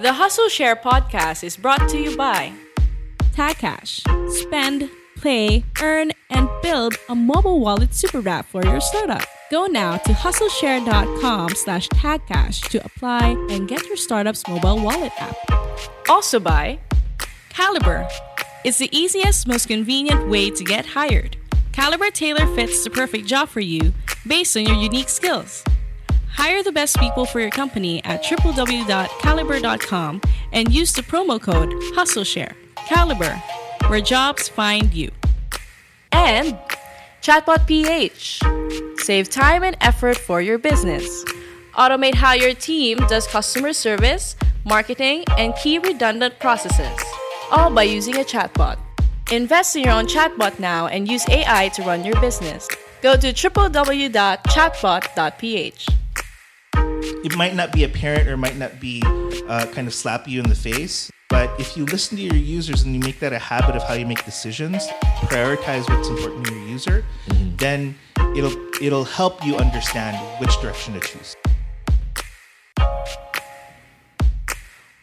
The Hustle Share podcast is brought to you by Tagcash. Spend, play, earn, and build a mobile wallet super app for your startup. Go now to hustleshare.com slash tagcash to apply and get your startup's mobile wallet app. also by Kalibrr. It's the easiest, most convenient way to get hired. Kalibrr tailor fits the perfect job for you based on your unique skills. Hire the best people for your company at www.kalibrr.com and use the promo code HustleShare. Kalibrr, where jobs find you. And Chatbot PH. Save time and effort for your business. Automate how your team does customer service, marketing, and key redundant processes, all by using a chatbot. Invest in your own chatbot now and use AI to run your business. Go to www.chatbot.ph. it might not be apparent or might not be uh, kind of slap you in the face but if you listen to your users and you make that a habit of how you make decisions prioritize what's important to your user then it'll it'll help you understand which direction to choose.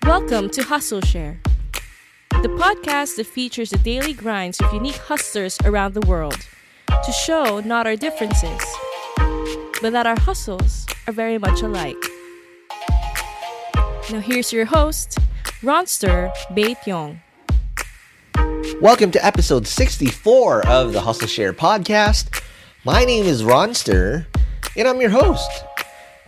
Welcome to Hustle Share, the podcast that features the daily grinds of unique hustlers around the world to show not our differences, but that our hustles are very much alike. Now, here's your host, Ronster Bait Yong. Welcome to episode 64 of the Hustle Share podcast. My name is Ronster, and I'm your host.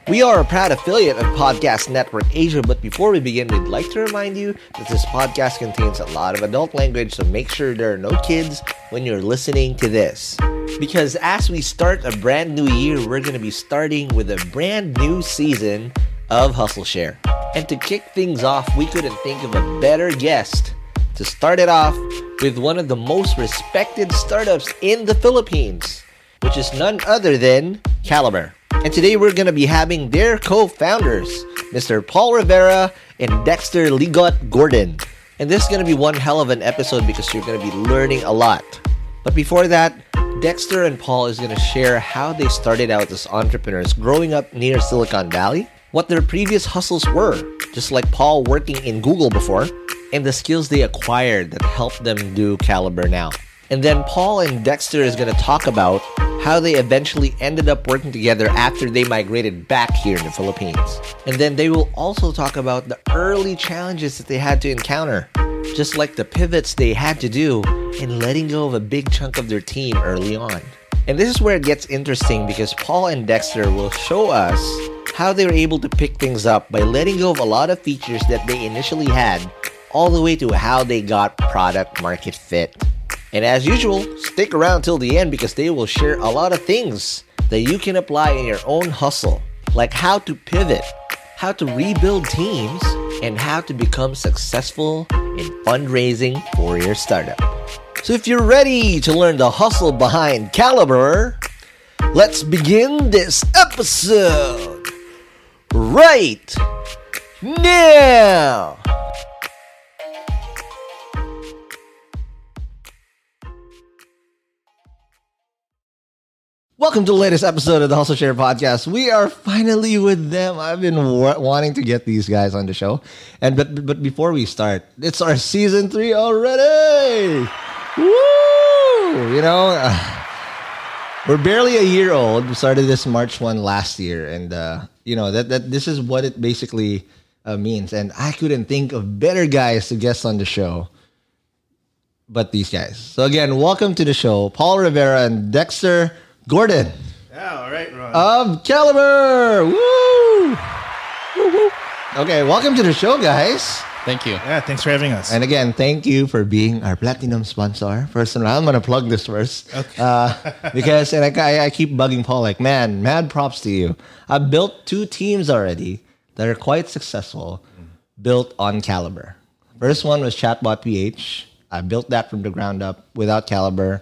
We are a proud affiliate of Podcast Network Asia, but before we begin, we'd like to remind you that this podcast contains a lot of adult language, so make sure there are no kids when you're listening to this. Because as we start a brand new year, we're going to be starting with a brand new season of Hustle Share. And to kick things off, we couldn't think of a better guest to start it off with one of the most respected startups in the Philippines, which is none other than Kalibrr. And today we're going to be having their co founders, Mr. Paul Rivera and Dexter Ligot Gordon. And this is going to be one hell of an episode because you're going to be learning a lot. But before that, Dexter and Paul is going to share how they started out as entrepreneurs growing up near Silicon Valley, what their previous hustles were, just like Paul working in Google before, and the skills they acquired that helped them do Kalibrr now. And then Paul and Dexter is going to talk about how they eventually ended up working together after they migrated back here in the Philippines. And then they will also talk about the early challenges that they had to encounter, just like the pivots they had to do in letting go of a big chunk of their team early on. And this is where it gets interesting because Paul and Dexter will show us how they were able to pick things up by letting go of a lot of features that they initially had, all the way to how they got product market fit. And as usual, stick around till the end because they will share a lot of things that you can apply in your own hustle, like how to pivot, how to rebuild teams, and how to become successful in fundraising for your startup. So if you're ready to learn the hustle behind Kalibrr, let's begin this episode right now. Welcome to the latest episode of the Hustle Share podcast. We are finally with them. I've been wa- wanting to get these guys on the show, and but but before we start, it's our season three already. Woo! You know, uh, we're barely a year old. We started this March one last year, and uh, you know that that this is what it basically uh, means. And I couldn't think of better guys to guest on the show but these guys. So again, welcome to the show, Paul Rivera and Dexter Gordon Yeah, all right, Ron. of Kalibrr. Woo! Woo, woo. Okay, welcome to the show, guys. Thank you. yeah, thanks for having us. And again, thank you for being our platinum sponsor. First, and all, I'm gonna plug this first, Okay. uh, because and I, I keep bugging Paul like, man, mad props to you. I've built two teams already that are quite successful, built on Kalibrr. First one was Chatbot PH. I built that from the ground up without Kalibrr.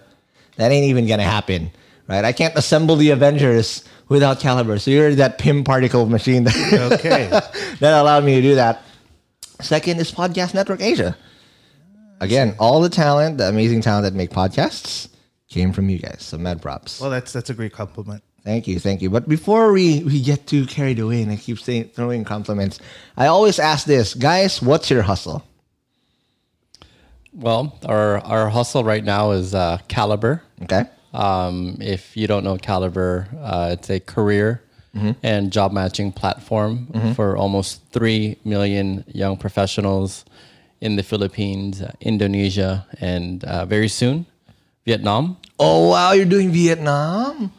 That ain't even gonna happen, right? I can't assemble the Avengers without Kalibrr. So you're that Pym particle machine that, okay. that allowed me to do that. Second is Podcast Network Asia. Again, all the talent, the amazing talent that make podcasts came from you guys. So mad props. Well, that's that's a great compliment. Thank you, thank you. But before we, we get too carried away and I keep saying throwing compliments, I always ask this, guys, what's your hustle? Well, our our hustle right now is uh, Kalibrr. Okay. Um, if you don't know Kalibrr, uh, it's a career and job matching platform for almost three million young professionals in the Philippines, Indonesia, and uh, very soon Vietnam. Oh wow, you're doing Vietnam?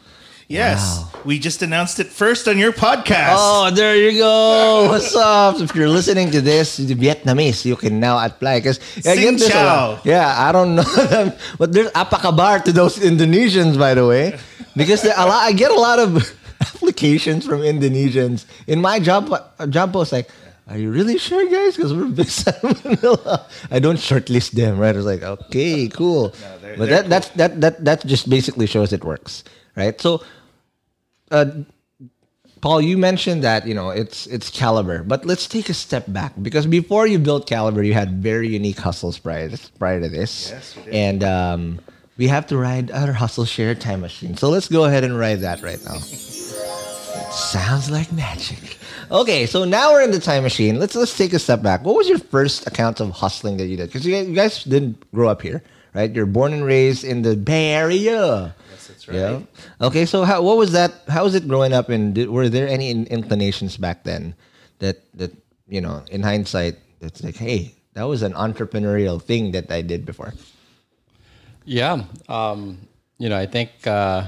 Yes, we just announced it first on your podcast. Oh, there you go. What's up? If you're listening to this, the Vietnamese, you can now apply because I get this a chow. lot. Yeah, I don't know them, but there's apakabar to those Indonesians, by the way, because a lot, I get a lot of applications from Indonesians in my job uh, job post. Like, are you really sure, guys? Because we're based out Manila. I don't shortlist them, right? It's like, okay, cool. they're- but they're that that's that that that just basically shows it works, right? So uh, Paul, you mentioned that you know it's it's Kalibrr, but let's take a step back because before you built Kalibrr, you had very unique hustles prior prior to this, Yes, and um, we have to ride our hustle share time machine. So let's go ahead and ride that right now. Sounds like magic. Okay, so now we're in the time machine. Let's let's take a step back. What was your first account of hustling that you did? Because you, you guys didn't grow up here, right? You're born and raised in the Bay Area. Yes, right. Yeah. Okay. So how what was that? How was it growing up? And did, were there any in- inclinations back then that that you know, in hindsight, it's like, hey, that was an entrepreneurial thing that I did before. Yeah. Um, you know, I think uh,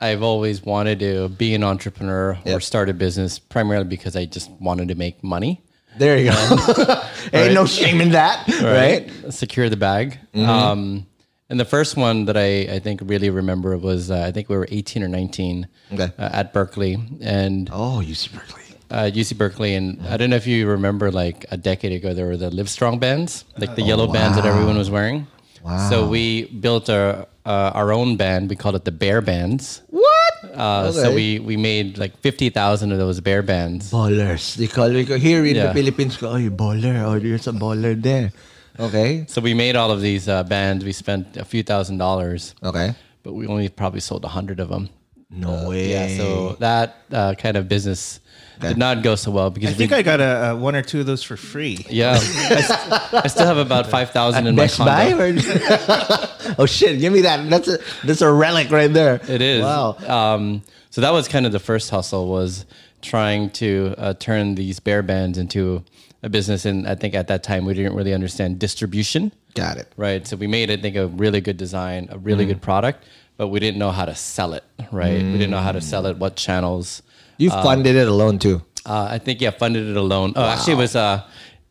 I've always wanted to be an entrepreneur or start a business primarily because I just wanted to make money. There you go. Ain't no shame in that, right? Secure the bag. Um, and the first one that I, I think really remember was uh, I think we were 18 or 19 Okay. uh, at Berkeley and Oh, UC Berkeley. uh, UC Berkeley. And I don't know if you remember, like a decade ago, there were the Livestrong bands, like the yellow bands that everyone was wearing. Wow. So we built our uh, our own band. We called it the Bear Bands. What? Uh, So we we made like fifty thousand of those bear bands. Ballers. They call it here in the Philippines. Oh, you baller. Oh, there's a baller there. Okay. So we made all of these uh, bands. We spent a few thousand dollars, Okay. but we only probably sold a hundred of them. No way. Yeah. So that uh, kind of business did not go so well because I think we, I got a, a one or two of those for free. yeah, I, st- I still have about five thousand in my Best condo. Buy? Or- oh shit! Give me that. That's a that's a relic right there. It is. Wow. Um, so that was kind of the first hustle was trying to uh, turn these bear bands into a business. And I think at that time we didn't really understand distribution, Got it. right? So we made, I think, a really good design, a really Mm-hmm. good product, but we didn't know how to sell it. Right, we didn't know how to sell it. What channels? You funded it alone too. Uh, I think yeah, funded it alone. Oh, actually, it was uh,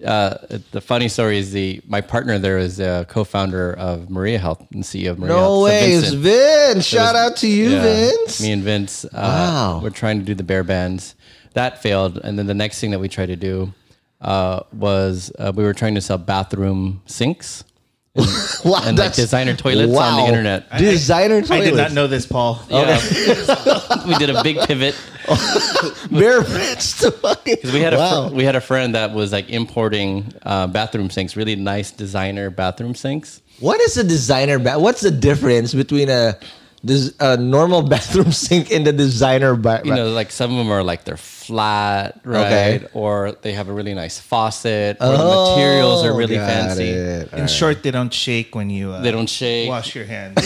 uh, the funny story is the my partner there is a co-founder of Maria Health and CEO of Maria No Health. So way, it's Vincent. Vince. Shout out to you, Yeah, Vince. Me and Vince. Uh, Wow. We're trying to do the bear bands. That failed, and then the next thing that we tried to do uh, was uh, we were trying to sell bathroom sinks wow, and like designer toilets on the internet. Designer I toilets. I did not know this, Paul. Yeah. we did a big pivot. Bare Vince to fucking. We had a wow. fr- we had a friend that was like importing uh, bathroom sinks, really nice designer bathroom sinks. What is a designer? Ba- What's the difference between a, des- a normal bathroom sink in the designer? Ba- You know, like some of them are like they're flat, right? Okay. Or they have a really nice faucet, or the materials are really Oh, fancy. it. In short, they don't shake when you uh, They don't shake. wash your hands.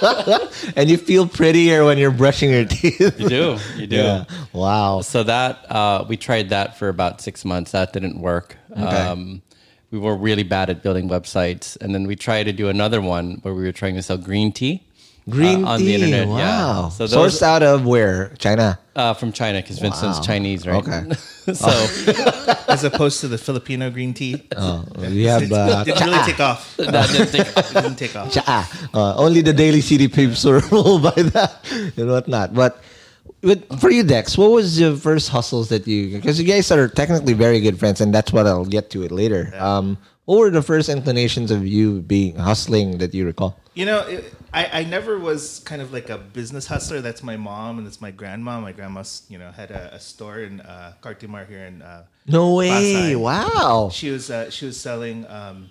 And you feel prettier when you're brushing your teeth. You do, you do. yeah. Wow. So that uh, we tried that for about six months. That didn't work. Um, we were really bad at building websites, and then we tried to do another one where we were trying to sell green tea. Green uh, on tea. the internet. Wow. Yeah. So those Sourced out of where? China. uh, from China because Vincent's Wow. Chinese, right? Okay. so as opposed to the Filipino green tea. We have uh, Didn't really take off. that didn't take- It didn't take off. Cha. Uh, only the Daly City Peeps ruled by that and whatnot. But, but for you, Dex, what was your first hustles that you? Because you guys are technically very good friends, and that's what I'll get to it later. Um, what were the first inclinations of you being hustling that you recall? You know, it, I, I never was kind of like a business hustler. That's my mom and that's my grandma. My grandma's, you know, had a, a store in uh, Cartimar here in. Uh, No way! Pasay. Wow. She was uh, she was selling um,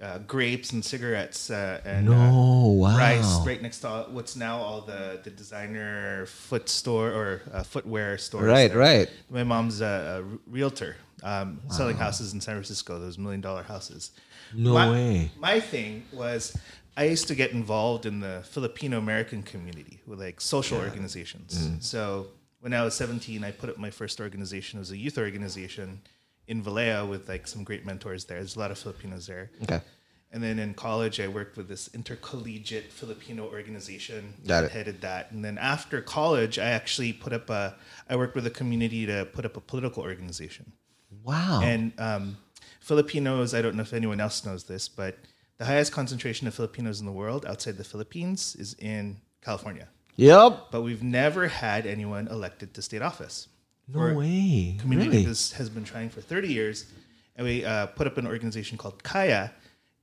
uh, grapes and cigarettes uh, and No, uh, wow. rice right next to all, what's now all the, the designer foot store or uh, footwear stores. Right, there. right. My mom's a, a realtor um, selling houses in San Francisco, those million dollar houses. No my, way. My thing was I used to get involved in the Filipino American community with like social organizations. Mm. So when I was 17, I put up my first organization. It was a youth organization in Vallejo with like some great mentors there. There's a lot of Filipinos there. Okay. And then in college, I worked with this intercollegiate Filipino organization. Got it. Headed that. And then after college, I actually put up a, I worked with a community to put up a political organization. Wow. And um, Filipinos, I don't know if anyone else knows this, but the highest concentration of Filipinos in the world outside the Philippines is in California. yep. But we've never had anyone elected to state office. No Our way. Community Really? has, has been trying for 30 years. And we uh, put up an organization called Kaya.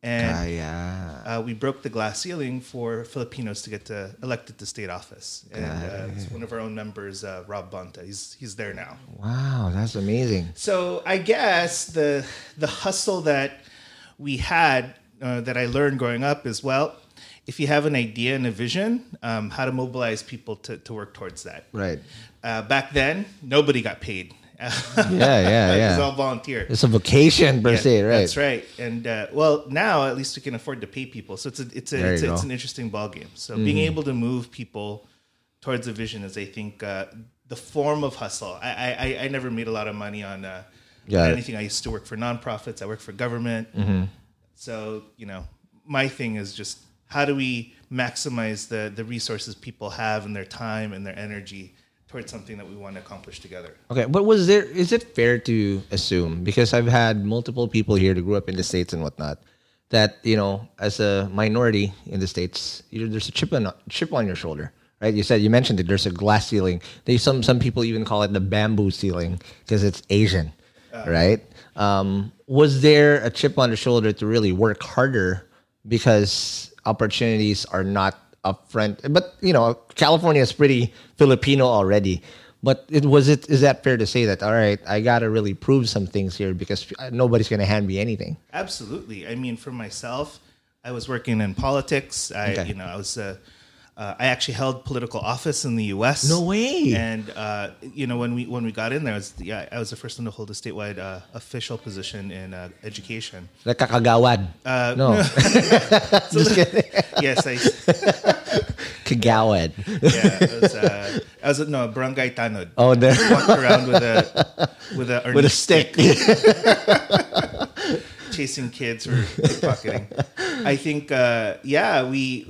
And Kaya. uh, we broke the glass ceiling for Filipinos to get to, elected to state office. And uh, it's one of our own members, uh, Rob Bonta. He's, he's there now. Wow, that's amazing. So I guess the the hustle that we had uh, that I learned growing up is well, if you have an idea and a vision, um, how to mobilize people to, to work towards that. Right. Uh, back then, nobody got paid. Yeah, yeah, yeah. all volunteer. It's a vocation per Yeah, se, right? That's right. And uh, well, now at least we can afford to pay people. So it's a it's a it's, a, it's. Mm-hmm. an interesting ball game. So being able to move people towards a vision is, I think, uh, the form of hustle. I, I I- never made a lot of money on uh, anything. I used to work for nonprofits. I work for government. Mm-hmm. So you know, my thing is just how do we maximize the the resources people have and their time and their energy towards something that we want to accomplish together. Okay, but was there? Is it fair to assume because I've had multiple people here that grew up in the states and whatnot that you know, as a minority in the states, you there's a chip on chip on your shoulder, right? You said you mentioned that there's a glass ceiling. They some some people even call it the bamboo ceiling because it's Asian, right? Um, was there a chip on the shoulder to really work harder because opportunities are not upfront? But you know, California is pretty Filipino already. But it was it is that fair to say that all right, I got to really prove some things here because nobody's going to hand me anything. Absolutely. I mean, for myself, I was working in politics. I, Okay. you know, I was, uh, uh, I actually held political office in the U.S. No way. And uh, you know, when we when we got in there, I was, yeah, I was the first one to hold a statewide uh, official position in uh, education. Like kakagawad. Uh, no, just kidding. yes, I, Kagawad. yeah, I was, uh, I was no barangay tanod. Oh, there Walked around with a with a with a arnis stick. Chasing kids for pickpocketing. I think, uh, yeah, we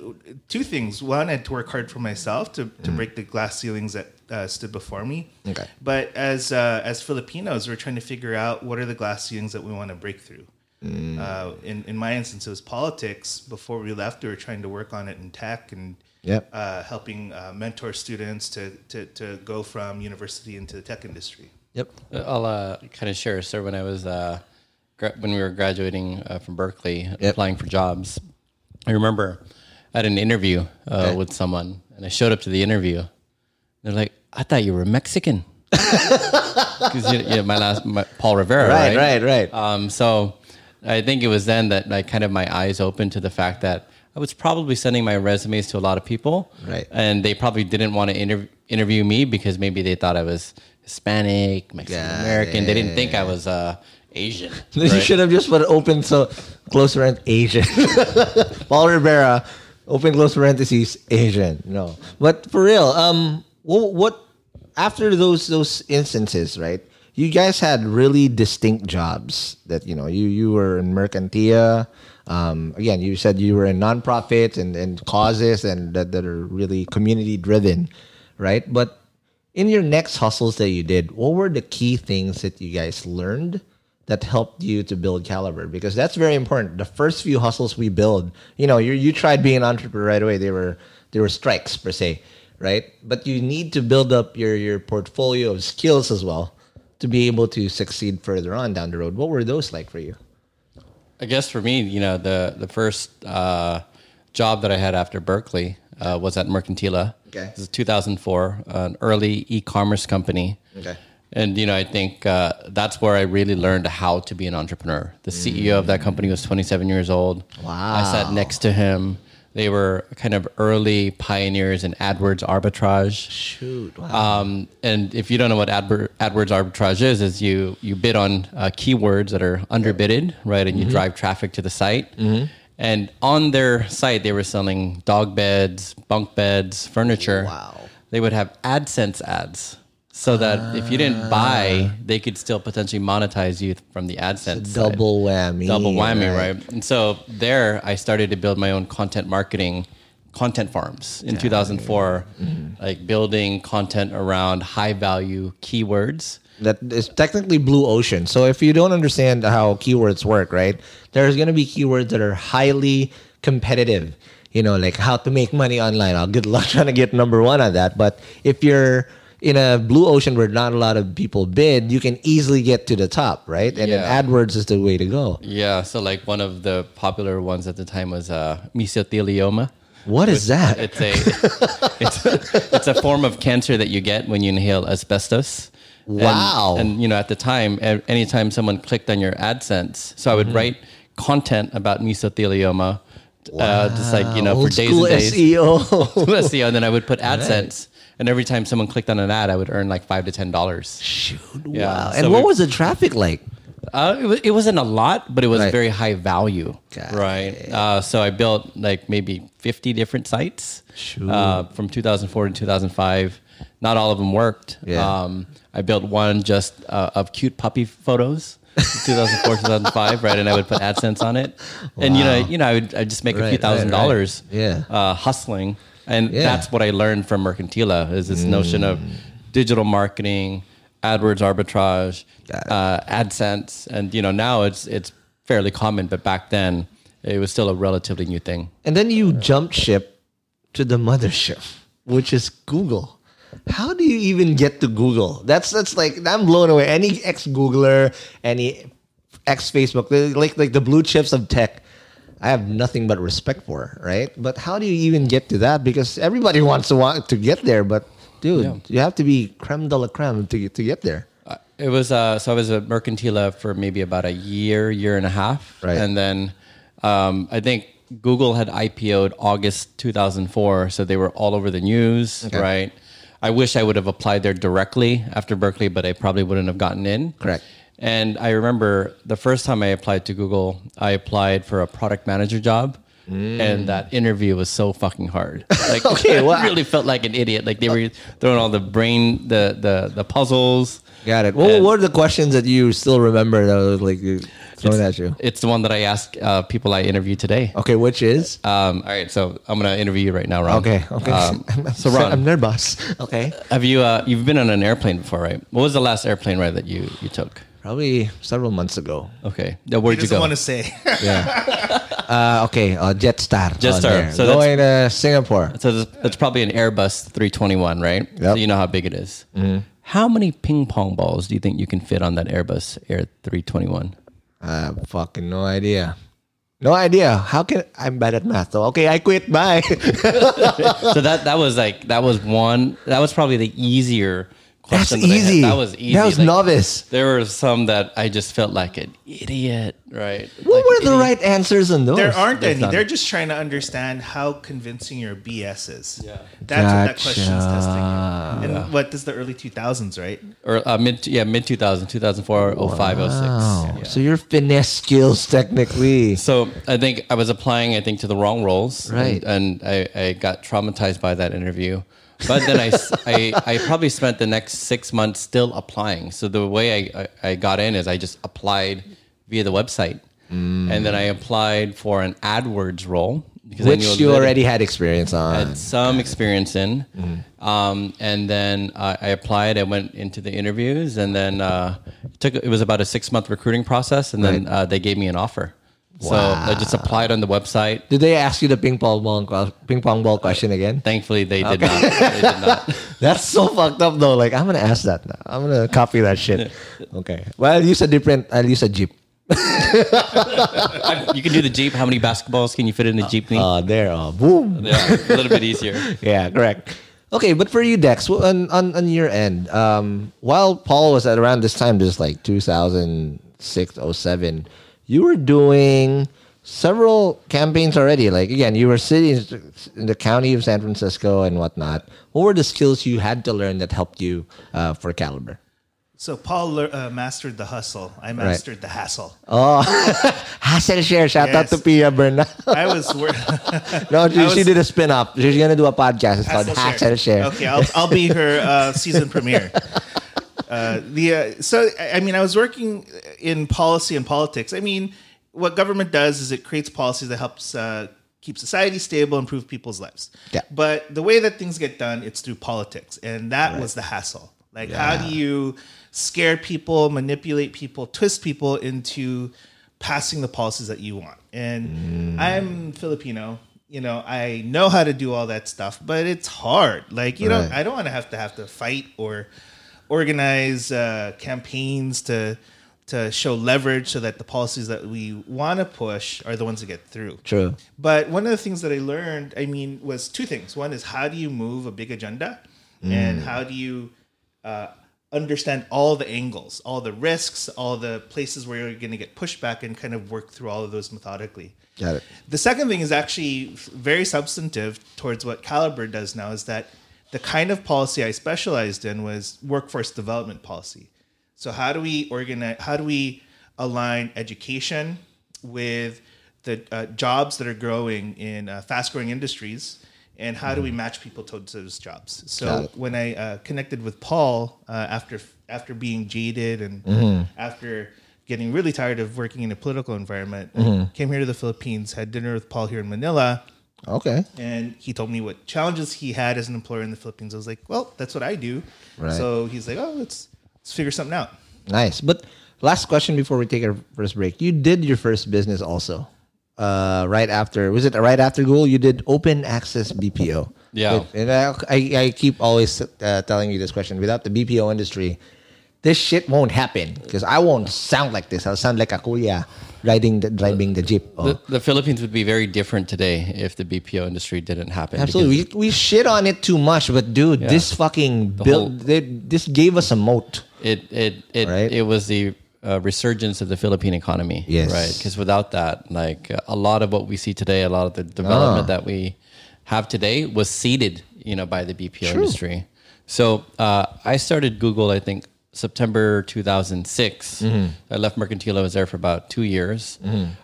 two things. One, I had to work hard for myself to, to break the glass ceilings that uh, stood before me. Okay. But as uh, as Filipinos, we're trying to figure out what are the glass ceilings that we want to break through. Uh, in in my instance, it was politics. Before we left, we were trying to work on it in tech and Yep. uh, helping uh, mentor students to, to to go from university into the tech industry. Yep. I'll uh, kind of share. So when I was uh, gra- when we were graduating uh, from Berkeley, Yep. applying for jobs, I remember I had an interview uh, Okay. with someone, and I showed up to the interview. They're like, "I thought you were Mexican," because you, you know, my last my, Paul Rivera, Right, right? right, right. Um, so I think it was then that like kind of my eyes opened to the fact that I was probably sending my resumes to a lot of people, Right. And they probably didn't want to interv- interview me because maybe they thought I was Hispanic, Mexican American. They didn't think I was uh, Asian. You should have just put open so close rent Asian. Paul Rivera, open close parentheses Asian. No, but for real, um, what, what after those those instances, right? You guys had really distinct jobs that you know you you were in Mercantila. Um, again, you said you were in nonprofits and, and causes and that, that are really community driven, right? But in your next hustles that you did, what were the key things that you guys learned that helped you to build Kalibrr? Because that's very important. The first few hustles we build, you know, you you tried being an entrepreneur right away. They were they were strikes per se, right? But you need to build up your your portfolio of skills as well to be able to succeed further on down the road. What were those like for you? I guess for me, you know, the the first uh, job that I had after Berkeley uh, was at Mercantila. Okay. This is 2004, an early e-commerce company. Okay. And you know, I think uh, that's where I really learned how to be an entrepreneur. The CEO of that company was 27 years old. Wow. I sat next to him. They were kind of early pioneers in AdWords arbitrage. Shoot. Wow. Um, and if you don't know what AdWor- AdWords arbitrage is, is you you bid on uh, keywords that are underbidded, right, and you drive traffic to the site. And on their site, they were selling dog beds, bunk beds, furniture. Wow. They would have AdSense ads, so that if you didn't buy, ah. they could still potentially monetize you from the AdSense. side Double whammy. double whammy, right. And so there, I started to build my own content marketing, content farms in 2004, mm-hmm. like building content around high value keywords. that is technically blue ocean. So if you don't understand how keywords work, right, there's going to be keywords that are highly competitive. You know, like how to make money online. I'll good luck trying to get number one on that. But if you're in a blue ocean where not a lot of people bid, you can easily get to the top, right? And Yeah. then AdWords is the way to go. Yeah, so like one of the popular ones at the time was uh, mesothelioma. What is that? It's a it's, it's a form of cancer that you get when you inhale asbestos. And- Wow. And, you know, at the time, anytime someone clicked on your AdSense, so I Mm-hmm. would write content about mesothelioma, uh, just like you know, Old for days and days. SEO. SEO, and then I would put AdSense, and every time someone clicked on an ad, I would earn like five to ten dollars. Shoot, Yeah, wow. so And what we- was the traffic like? Uh, it, it wasn't a lot, but it was Right. very high value, Got right? Uh, so I built like maybe fifty different sites uh, from 2004 to 2005. Not all of them worked. Yeah. Um, I built one just uh, of cute puppy photos. 2004, 2005, right? And I would put AdSense on it, and you know, you know, I would I just make a few thousand right, right. dollars, Yeah. uh, hustling, and Yeah. that's what I learned from Mercantila is this notion of digital marketing, AdWords arbitrage, uh, AdSense, and you know now it's it's fairly common, but back then it was still a relatively new thing. And then you jump ship to the mothership, which is Google. How do you even get to Google? That's that's like I'm blown away. Any ex Googler, any ex Facebook, like like the blue chips of tech, I have nothing but respect for, right? But how do you even get to that? Because everybody wants to want to get there, but dude, Yeah. you have to be creme de la creme to get to get there. Uh, It was uh, so I was at Mercantila for maybe about a year, year and a half, Right. and then um, I think Google had IPO'd August 2004, so they were all over the news, Okay. right? I wish I would have applied there directly after Berkeley, but I probably wouldn't have gotten in. Correct. And I remember the first time I applied to Google, I applied for a product manager job. And that interview was so fucking hard. Like, Okay, wow. I really felt like an idiot. Like they were throwing all the brain, the the the puzzles. Got it. What, what are the questions that you still remember? That was like, you- Throw me that shoe. It's the one that I ask uh, people I interview today. Okay, which is? Um, all right, so I'm gonna interview you right now, Ron. Okay, okay. Um, I'm, so Ron, I'm nervous. Okay. have you uh, you've been on an airplane before, right? What was the last airplane ride that you you took? Probably several months ago. Okay, yeah, where'd you doesn't go? want to say. Yeah. uh, okay, uh, Jetstar. Jetstar. So Going to Singapore. So that's- that's probably an Airbus 321, right? So Yep. Mm-hmm. you know how big it is. How many ping pong balls do you think you can fit on that Airbus Air 321? Uh, fucking no idea. No idea. How can I'm bad at math So Okay, I quit. Bye. so that that was like that was one that was probably the easier That's question. that I had. easy. That was easy. That was Like, novice. There were some that I just felt like an idiot, right? What Like were the idiot. right answers on those? There aren't That's any. not They're just trying to understand how convincing your BS is. Yeah. That's what that question's testing. you. And what is the early 2000s, right? or uh, mid yeah mid 2000 2004 05 06 Oh, Yeah. so your finesse skills technically. So I think I was applying, I think, to the wrong roles, Right. And, and I, I got traumatized by that interview. But then I I probably spent the next six months still applying. So the way I, I, I got in is I just applied via the website, Mm. and then I applied for an AdWords role because Which you already had experience on. had some experience in. Mm-hmm. Um, and then uh, I applied. I went into the interviews, and then uh, it took it was about a six month recruiting process, and then Right. uh, they gave me an offer. So I just applied on the website. Did they ask you the ping pong ball ping pong ball question again? Thankfully, they did not. They did not. That's so fucked up though. Like I'm gonna ask that now. I'm gonna copy that shit. Okay. Well, I'll use a different. I'll use a jeep. You can do the Jeep. How many basketballs can you fit in the jeep? Uh, there. Oh, boom. yeah, a little bit easier. Yeah, correct. Okay, but for you, Dex, on, on, on your end, um, while Paul was at around this time, just like 2006, 07, you were doing several campaigns already. Like, again, you were sitting in the county of San Francisco and whatnot. What were the skills you had to learn that helped you uh, for Kalibrr? So Paul uh, mastered the hustle. I mastered the hassle. Oh Hassel share. Shout out to Pia Bernal. I was wor- no, she, I she did a spin off. She's going to do a podcast. It's called Hassel Hassel Share. Okay, I'll, I'll be her uh, season premiere. Uh, the uh, so I mean I was working in policy and politics. I mean, what government does is it creates policies that helps uh, keep society stable, improve people's lives. Yeah. But the way that things get done, it's through politics, and that was the hassle. Like, how do you scare people, manipulate people, twist people into passing the policies that you want? And I'm Filipino. You know, I know how to do all that stuff, but it's hard. Like, you know, I don't want to have to have to fight or organize uh, campaigns to to show leverage so that the policies that we want to push are the ones that get through. True. But one of the things that I learned, I mean, was two things. One is how do you move a big agenda, and how do you uh, understand all the angles, all the risks, all the places where you're going to get pushback, and kind of work through all of those methodically. Got it. The second thing is actually very substantive towards what Kalibrr does now is that the kind of policy I specialized in was workforce development policy. So how do we organize how do we align education with the uh, jobs that are growing in uh, fast growing industries and how do we match people to those jobs? So when I uh, connected with Paul uh, after after being jaded and Mm-hmm. after getting really tired of working in a political environment, Mm-hmm. came here to the Philippines, had dinner with Paul here in Manila, Okay. and he told me what challenges he had as an employer in the Philippines. I was like, well, that's what I do. Right. So he's like, oh, let's let's figure something out. Nice. But last question before we take our first break. You did your first business also. Uh, right after was it right after Google? You did open access BPO. Yeah. But- and I, I, I keep always uh, telling you this question. Without the BPO industry, this shit won't happen because I won't sound like this. I'll sound like a kuya riding the driving the jeep. Oh. The, the Philippines would be very different today if the BPO industry didn't happen. Absolutely, we, we shit on it too much, but dude, Yeah. this fucking built this gave us a moat. It it it Right? it was the uh, resurgence of the Philippine economy. Yes. Right. Because without that, like a lot of what we see today, a lot of the development Ah. that we have today was seeded, you know, by the BPO industry. So uh, I started Google, I think September 2006. Mm-hmm. I left Mercantila. I was there for about two years.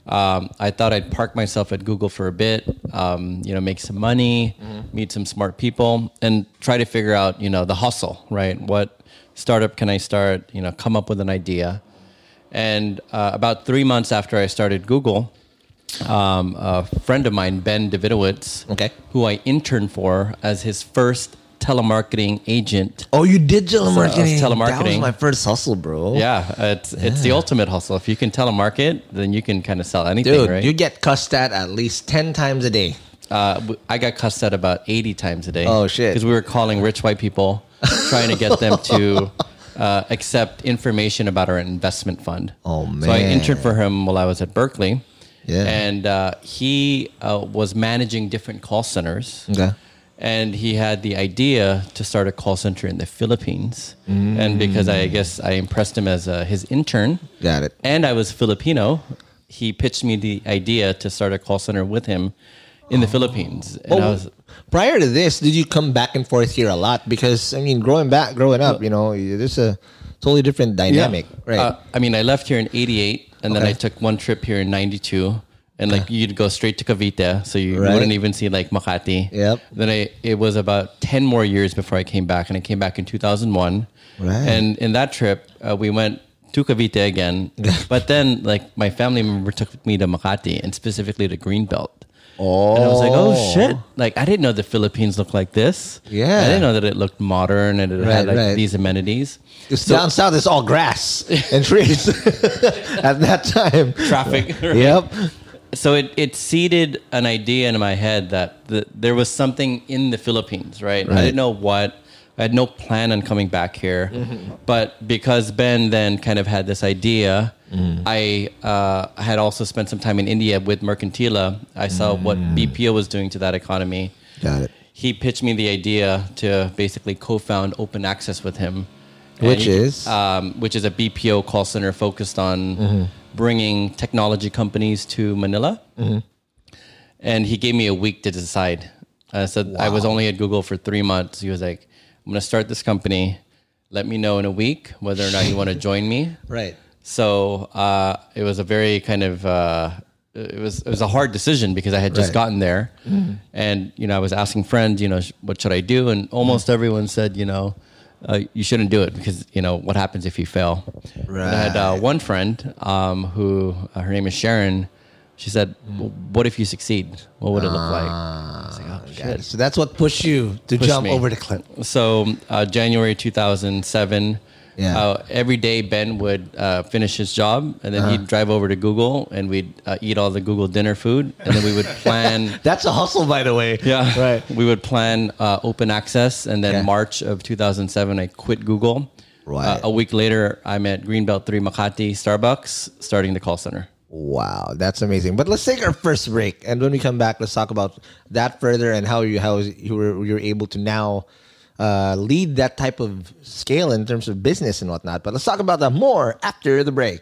Um, I thought I'd park myself at Google for a bit, um, you know, make some money, Mm-hmm. meet some smart people, and try to figure out, you know, the hustle, right? What startup can I start? You know, come up with an idea. And uh, about three months after I started Google, um, a friend of mine, Ben Davidowitz, Okay. who I interned for as his first telemarketing agent. Oh, you did telemarketing. telemarketing. That was my first hustle, bro. Yeah, it's it's the ultimate hustle. If you can telemarket, then you can kind of sell anything, Dude, right? you get cussed at at least 10 times a day. uh, I got cussed at about 80 times a day. Oh, shit. Because we were calling rich white people, trying to get them to uh, accept information about our investment fund. Oh, man! So I interned for him while I was at Berkeley. Yeah. And uh, he uh, was managing different call centers. Okay. And he had the idea to start a call center in the Philippines. Mm. And because I guess I impressed him as uh, his intern, Got it. and I was Filipino, he pitched me the idea to start a call center with him in the Philippines. And I Oh, was, prior to this, did you come back and forth here a lot? Because I mean, growing back, growing up, you know, there's a totally different dynamic, right? Uh, I mean, I left here in '88, and then I took one trip here in '92, and like you'd go straight to Cavite, so you Right. wouldn't even see like Makati. Yep. Then I it was about ten more years before I came back, and I came back in 2001. Right. And in that trip, uh, we went to Cavite again, but then like my family member took me to Makati, and specifically to Greenbelt. oh, And I was like, oh shit. Like, I didn't know the Philippines looked like this. Yeah. I didn't know that it looked modern and it Right, had like right. these amenities. It's down south, it's all grass and trees at that time. Traffic. right? Yep. So it, it seeded an idea in my head that the, there was something in the Philippines, right? Right. I didn't know what. I had no plan on coming back here. Mm-hmm. But because Ben then kind of had this idea, mm-hmm. I uh, had also spent some time in India with Mercantila. I saw what mm. BPO was doing to that economy. Got it. he pitched me the idea to basically co-found Open Access with him, Which he- is? um, which is a BPO call center focused on bringing technology companies to Manila. And he gave me a week to decide. I said I was only at Google for three months. He was like, "I'm going to start this company. Let me know in a week whether or not you want to join me." Right. So uh, it was a very kind of uh, it was it was a hard decision because I had just Right. gotten there, and you know I was asking friends, you know, what should I do, and almost everyone said, you know, uh, you shouldn't do it because you know what happens if you fail. And I had uh, one friend um, who uh, her name is Sharon. She said, well, "What if you succeed? What would it look like?" I was like, "Oh shit!" So that's what pushed you to pushed jump me. over the cliff. So uh, January 2007. Yeah. Uh, every day Ben would uh, finish his job and then Uh-huh. he'd drive over to Google and we'd uh, eat all the Google dinner food and then we would plan. That's a hustle, by the way. yeah, Right. We would plan uh, open access and then Okay. March of 2007 I quit Google. Right. Uh, a week later I'm at Greenbelt 3 Makati Starbucks starting the call center. Wow, that's amazing. But let's take our first break, and when we come back, let's talk about that further and how you how you were you're able to now uh, lead that type of scale in terms of business and whatnot. But let's talk about that more after the break.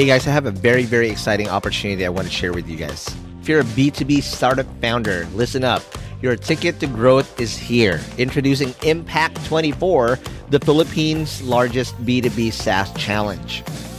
Hey guys, I have a very, very exciting opportunity I want to share with you guys. If you're a B2B startup founder, listen up. Your ticket to growth is here. Introducing Impact 24, the Philippines' largest B2B SaaS challenge.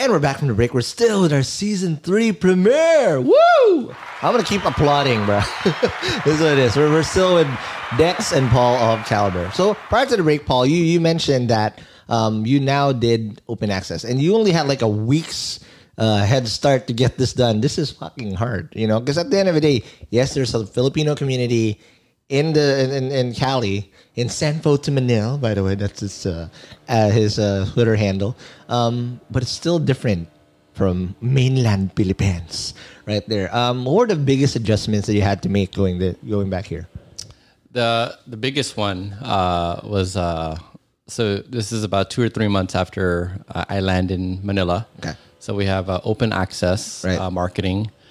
And we're back from the break. We're still with our season three premiere. Woo! I'm gonna keep applauding, bro. this is what it is. We're, we're still with Dex and Paul of Kalibrr. So prior to the break, Paul, you you mentioned that um, you now did open access, and you only had like a week's uh, head start to get this done. This is fucking hard, you know, because at the end of the day, yes, there's a Filipino community in the in, in Cali in Sanfo to Manil, by the way, that's his uh, uh, his uh, Twitter handle. Um, but it's still different from mainland Philippines, right there. Um, what were the biggest adjustments that you had to make going the, going back here? The the biggest one uh, was uh, so this is about two or three months after uh, I land in Manila. Okay. So we have uh, open access Right. uh,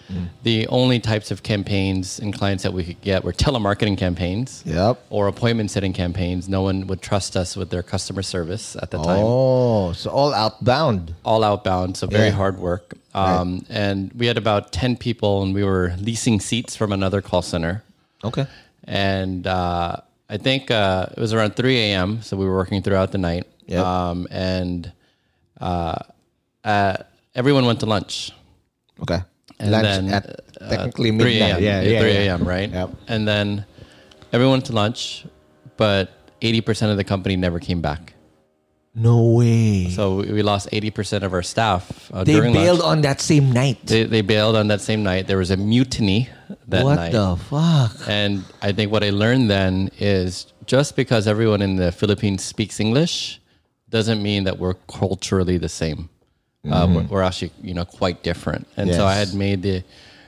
marketing. The only types of campaigns and clients that we could get were telemarketing campaigns. Yep. Or appointment setting campaigns. No one would trust us with their customer service at the time. Oh, so all outbound. All outbound, so very Yeah. hard work. Um, And we had about 10 people, and we were leasing seats from another call center Okay. and uh, I think uh, it was around 3 a.m. So we were working throughout the night. Yep. Um, and uh, uh, everyone went to lunch. Okay. And Lunch then at uh, technically 3 midnight. a.m. Yeah, yeah, 3 yeah. a.m. Right. Yep. And then everyone went to lunch, but 80% of the company never came back. No way. So we we lost 80% of our staff uh, they during bailed lunch. on that same night. They, they bailed on that same night. There was a mutiny that what night. the fuck? And I think what I learned then is just because everyone in the Philippines speaks English doesn't mean that we're culturally the same. Uh, we're, we're actually, you know, quite different. And so I had made the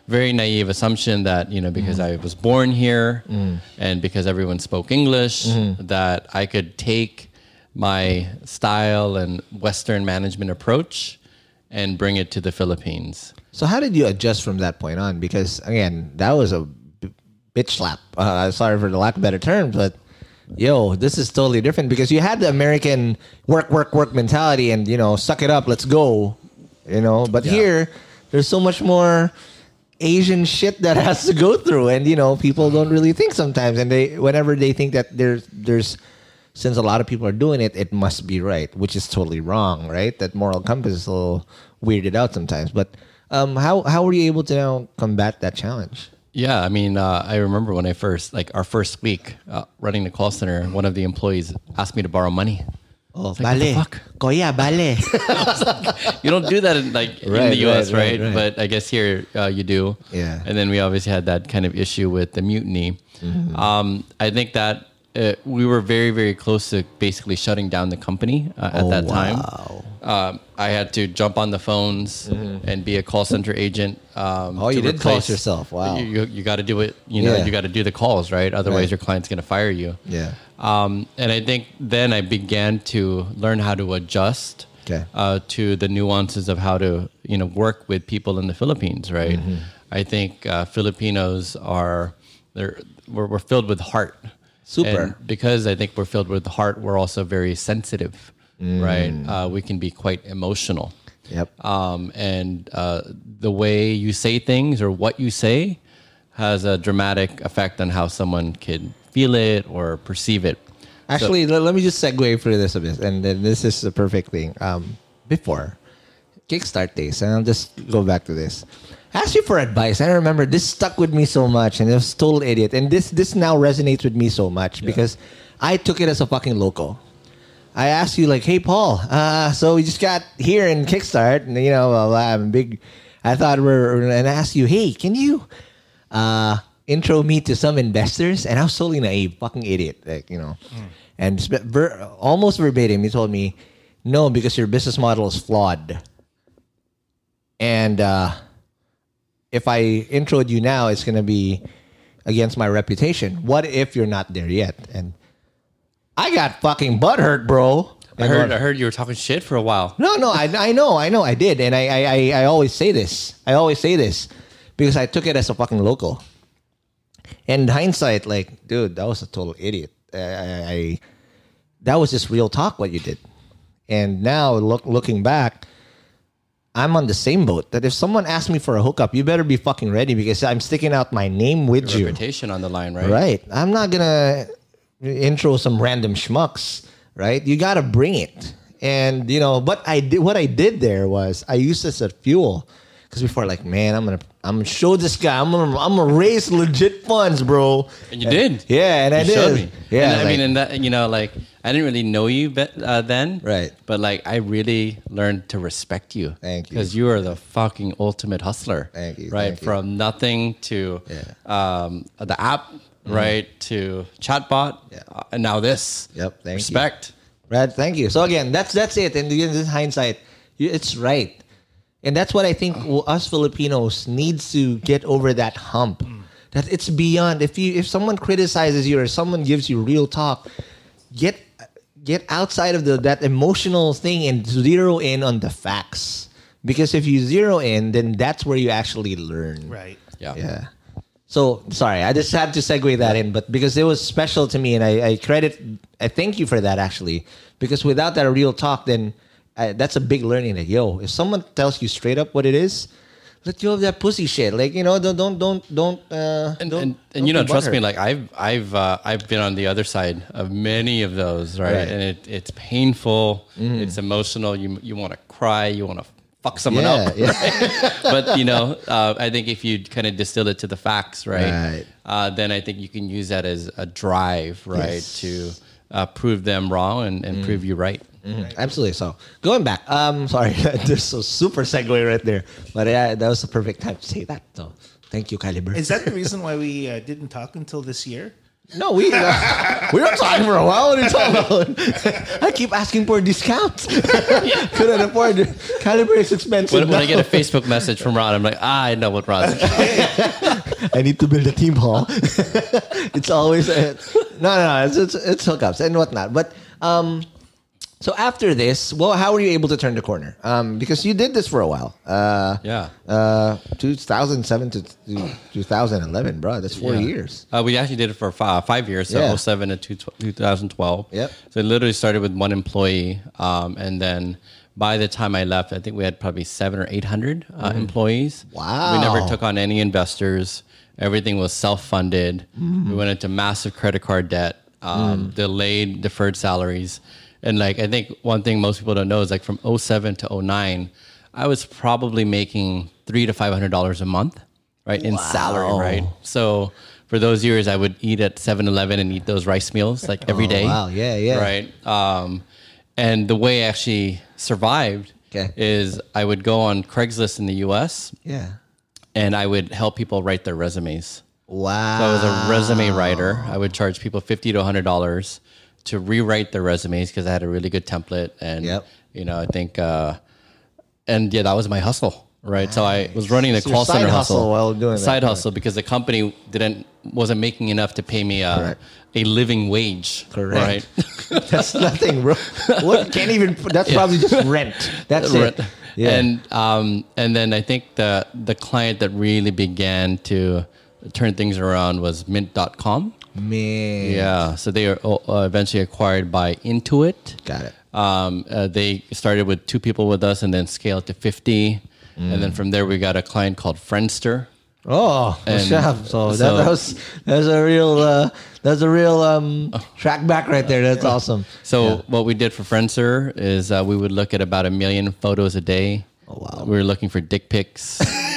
very naive assumption that, you know, because I was born here and because everyone spoke English, that I could take my style and Western management approach and bring it to the Philippines. So how did you adjust from that point on? Because again, that was a b- bitch slap. Uh, sorry for the lack of better terms, but yo, this is totally different because you had the American work, work, work mentality, and you know, suck it up, let's go. You know, but here there's so much more Asian shit that has to go through, and you know, people don't really think sometimes, and they whenever they think that there's there's since a lot of people are doing it, it must be right, which is totally wrong, right? That moral compass is a little weirded out sometimes. But um, how how were you able to now combat that challenge? Yeah, I mean, uh, I remember when I first, like our first week uh, running the call center, one of the employees asked me to borrow money. Oh, like, what the fuck? Koya, bale. You don't do that in, like in the U.S., right, right? right, right. But I guess here uh, you do. Yeah. And then we obviously had that kind of issue with the mutiny. Mm-hmm. Um, I think that uh, we were very, very close to basically shutting down the company uh, at Oh, that time. wow. Um, I had to jump on the phones and be a call center agent. Um, Mm-hmm. Oh, you did cost yourself. Wow. You, you, you got to do it. You know, Yeah. you got to do the calls, right? Otherwise, Right. your client's going to fire you. Yeah. Um, and I think then I began to learn how to adjust Okay. uh, to the nuances of how to you know work with people in the Philippines. Right. Mm-hmm. I think uh, Filipinos are they're we're, we're filled with heart. Super. And because I think we're filled with the heart, we're also very sensitive. Right. Uh, we can be quite emotional. Mm. Yep. Um, and uh, the way you say things or what you say has a dramatic effect on how someone can feel it or perceive it. Actually, let, let me just segue for this a bit, and then this is the perfect thing. Um, before Kickstart days, and I'll just go back to this. I asked you for advice. I remember this stuck with me so much, and it was total idiot. And this this now resonates with me so much because I took it as a fucking local. I asked you like, "Hey, Paul, uh, so we just got here in Kickstart, and you know, blah, blah, I'm big." I thought we're, and I asked you, "Hey, can you uh, intro me to some investors?" And I was totally naive, fucking idiot, like you know. And sp- ver- almost verbatim, he told me, "No, because your business model is flawed." And uh, if I introed you now, it's going to be against my reputation. What if you're not there yet? And I got fucking butthurt, bro. I heard, I heard you were talking shit for a while. No, no, I, I know, I know, I did, and I, I, I, I always say this. I always say this because I took it as a fucking local. And hindsight, like, dude, that was a total idiot. I, I, I that was just real talk what you did. And now, look, looking back, I'm on the same boat. That if someone asks me for a hookup, you better be fucking ready because I'm sticking out my name with you. Reputation on the line, right? Right. I'm not gonna intro some random schmucks. Right. You gotta bring it. And you know, but I did what I did there was I used this as fuel because before, like, man, I'm gonna I'm gonna show this guy. I'm gonna I'm gonna raise legit funds, bro. And you did. Yeah, and I did. showed me. Yeah, And I like- mean, and that you know, like I didn't really know you be- uh, then, Right. But like, I really learned to respect you. Thank you. because you are the fucking ultimate hustler. Thank you, Right thank you. from nothing to um, the app, right to chatbot, Mm-hmm. Yeah. uh, and now this. Yep, thank you. respect. Brad, thank you. So again, that's that's it. And again, in hindsight, it's right, and that's what I think us Filipinos needs to get over that hump. That it's beyond. If you if someone criticizes you or someone gives you real talk, get get outside of the that emotional thing and zero in on the facts. Because if you zero in, then that's where you actually learn. Right. Yeah. Yeah. So sorry, I just had to segue that in, but because it was special to me, and I, I credit, I thank you for that actually, because without that real talk, then uh, that's a big learning. That yo, if someone tells you straight up what it is, let go of that pussy shit. Like, you know, don't don't don't don't. Uh, And, don't, and, and don't you know, trust me, like I've I've uh, I've been on the other side of many of those, right? Right. And it, it's painful, it's emotional. You you want to cry, you want to fuck someone Yeah, up, yeah. right? but you know, uh, I think if you kind of distill it to the facts, right? Right. Uh, then I think you can use that as a drive, right, Yes. to uh, prove them wrong and, and prove you right. Mhm, Absolutely. So going back, um, sorry, there's a super segue right there, but yeah, that was the perfect time to say that. So thank you, Kalibrr. Is that the reason why we uh, didn't talk until this year? No, we uh, we were talking for a while. What are you talking about? I keep asking for discounts. Couldn't afford it. Kalibrr is expensive. When, when I get a Facebook message from Ron, I'm like, ah, I know what Ron. I need to build a team hall. it's always uh, no, no, no. It's, it's it's hookups and whatnot. But um, so after this, well, how were you able to turn the corner? Um, because you did this for a while. Uh, Yeah. Uh, 2007 to, to 2011, bro. That's four Yeah. years. Uh, we actually did it for five, five years, so Yeah. 07 to two- 2012. Yep. So it literally started with one employee, um, and then by the time I left, I think we had probably seven or eight hundred uh, employees. Mm. Wow. We never took on any investors. Everything was self-funded. Mm. We went into massive credit card debt, um, delayed, deferred salaries, and like I think one thing most people don't know is like from 07 to 09, I was probably making three to five hundred dollars a month, right, in salary, right. So for those years, I would eat at 7-Eleven and eat those rice meals like every day. Oh, wow. Yeah, yeah. Right. Um, and the way I actually survived Okay. is I would go on Craigslist in the U.S. Yeah. and I would help people write their resumes. Wow. So I was a resume writer. I would charge people fifty to hundred dollars to rewrite their resumes because I had a really good template, and Yep. you know I think, uh, and yeah, that was my hustle, right? So I was running the your call side center hustle hustle, while doing that, side right. hustle because the company didn't wasn't making enough to pay me a, a living wage, Correct. right? That's nothing, bro. What can't even? That's probably just rent. That's Right. it. Yeah. And um, and then I think the the client that really began to turn things around was Mint.com. man. Yeah, so they were uh, eventually acquired by Intuit. Got it. Um, uh, they started with two people with us and then scaled to 50. And Mm. then from there, we got a client called Friendster. Oh, And chef. So, that, that was that's a real uh, that's a real um, track back right there. That's awesome. So what we did for Friendster is uh, we would look at about a million photos a day. Oh, wow. We were looking for dick pics.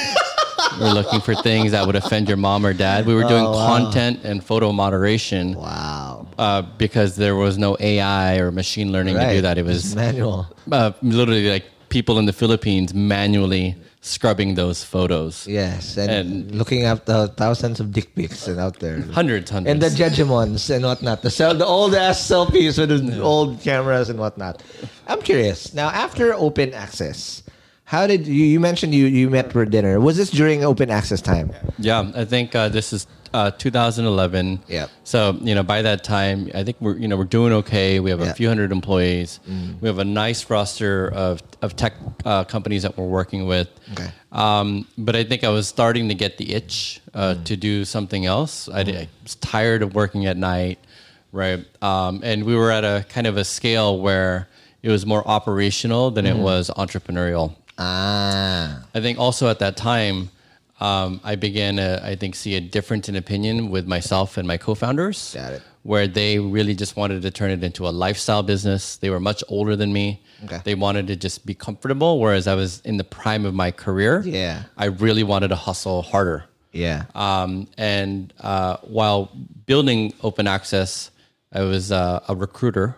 we were looking for things that would offend your mom or dad. We were doing content and photo moderation Oh, Wow. uh, because there was no AI or machine learning to do that. It was manual. uh, literally like people in the Philippines manually scrubbing those photos. Yes, and, And- looking at the thousands of dick pics and out there. Hundreds, hundreds. And the judgments and whatnot. The the old ass selfies with the old cameras and whatnot. I'm curious. Now, after open access, How did you? You mentioned you you met for dinner. Was this during open access time? Yeah, I think uh, this is uh, 2011. Yep. So you know, by that time, I think we're you know we're doing okay. We have Yeah. a few hundred employees. Mm. We have a nice roster of of tech uh, companies that we're working with. Okay. Um, but I think I was starting to get the itch uh, Mm. to do something else. I, I was tired of working at night, right? Um, and we were at a kind of a scale where it was more operational than Mm-hmm. it was entrepreneurial. Ah, I think also at that time, um, I began to, I think, see a difference in opinion with myself and my co-founders. Got it. Where they really just wanted to turn it into a lifestyle business. They were much older than me. Okay. They wanted to just be comfortable, whereas I was in the prime of my career. Yeah. I really wanted to hustle harder. yeah. Um, and uh, while building open access, I was uh, a recruiter.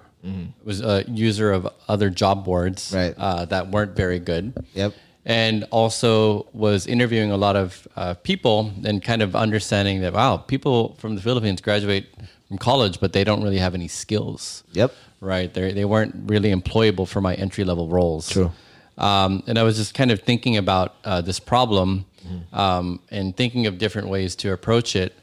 Was a user of other job boards Right. uh, that weren't very good Yep. and also was interviewing a lot of uh, people and kind of understanding that wow people from the philippines graduate from college but they don't really have any skills Yep. right they they weren't really employable for my entry level roles True. um, and i was just kind of thinking about uh, this problem um, and thinking of different ways to approach it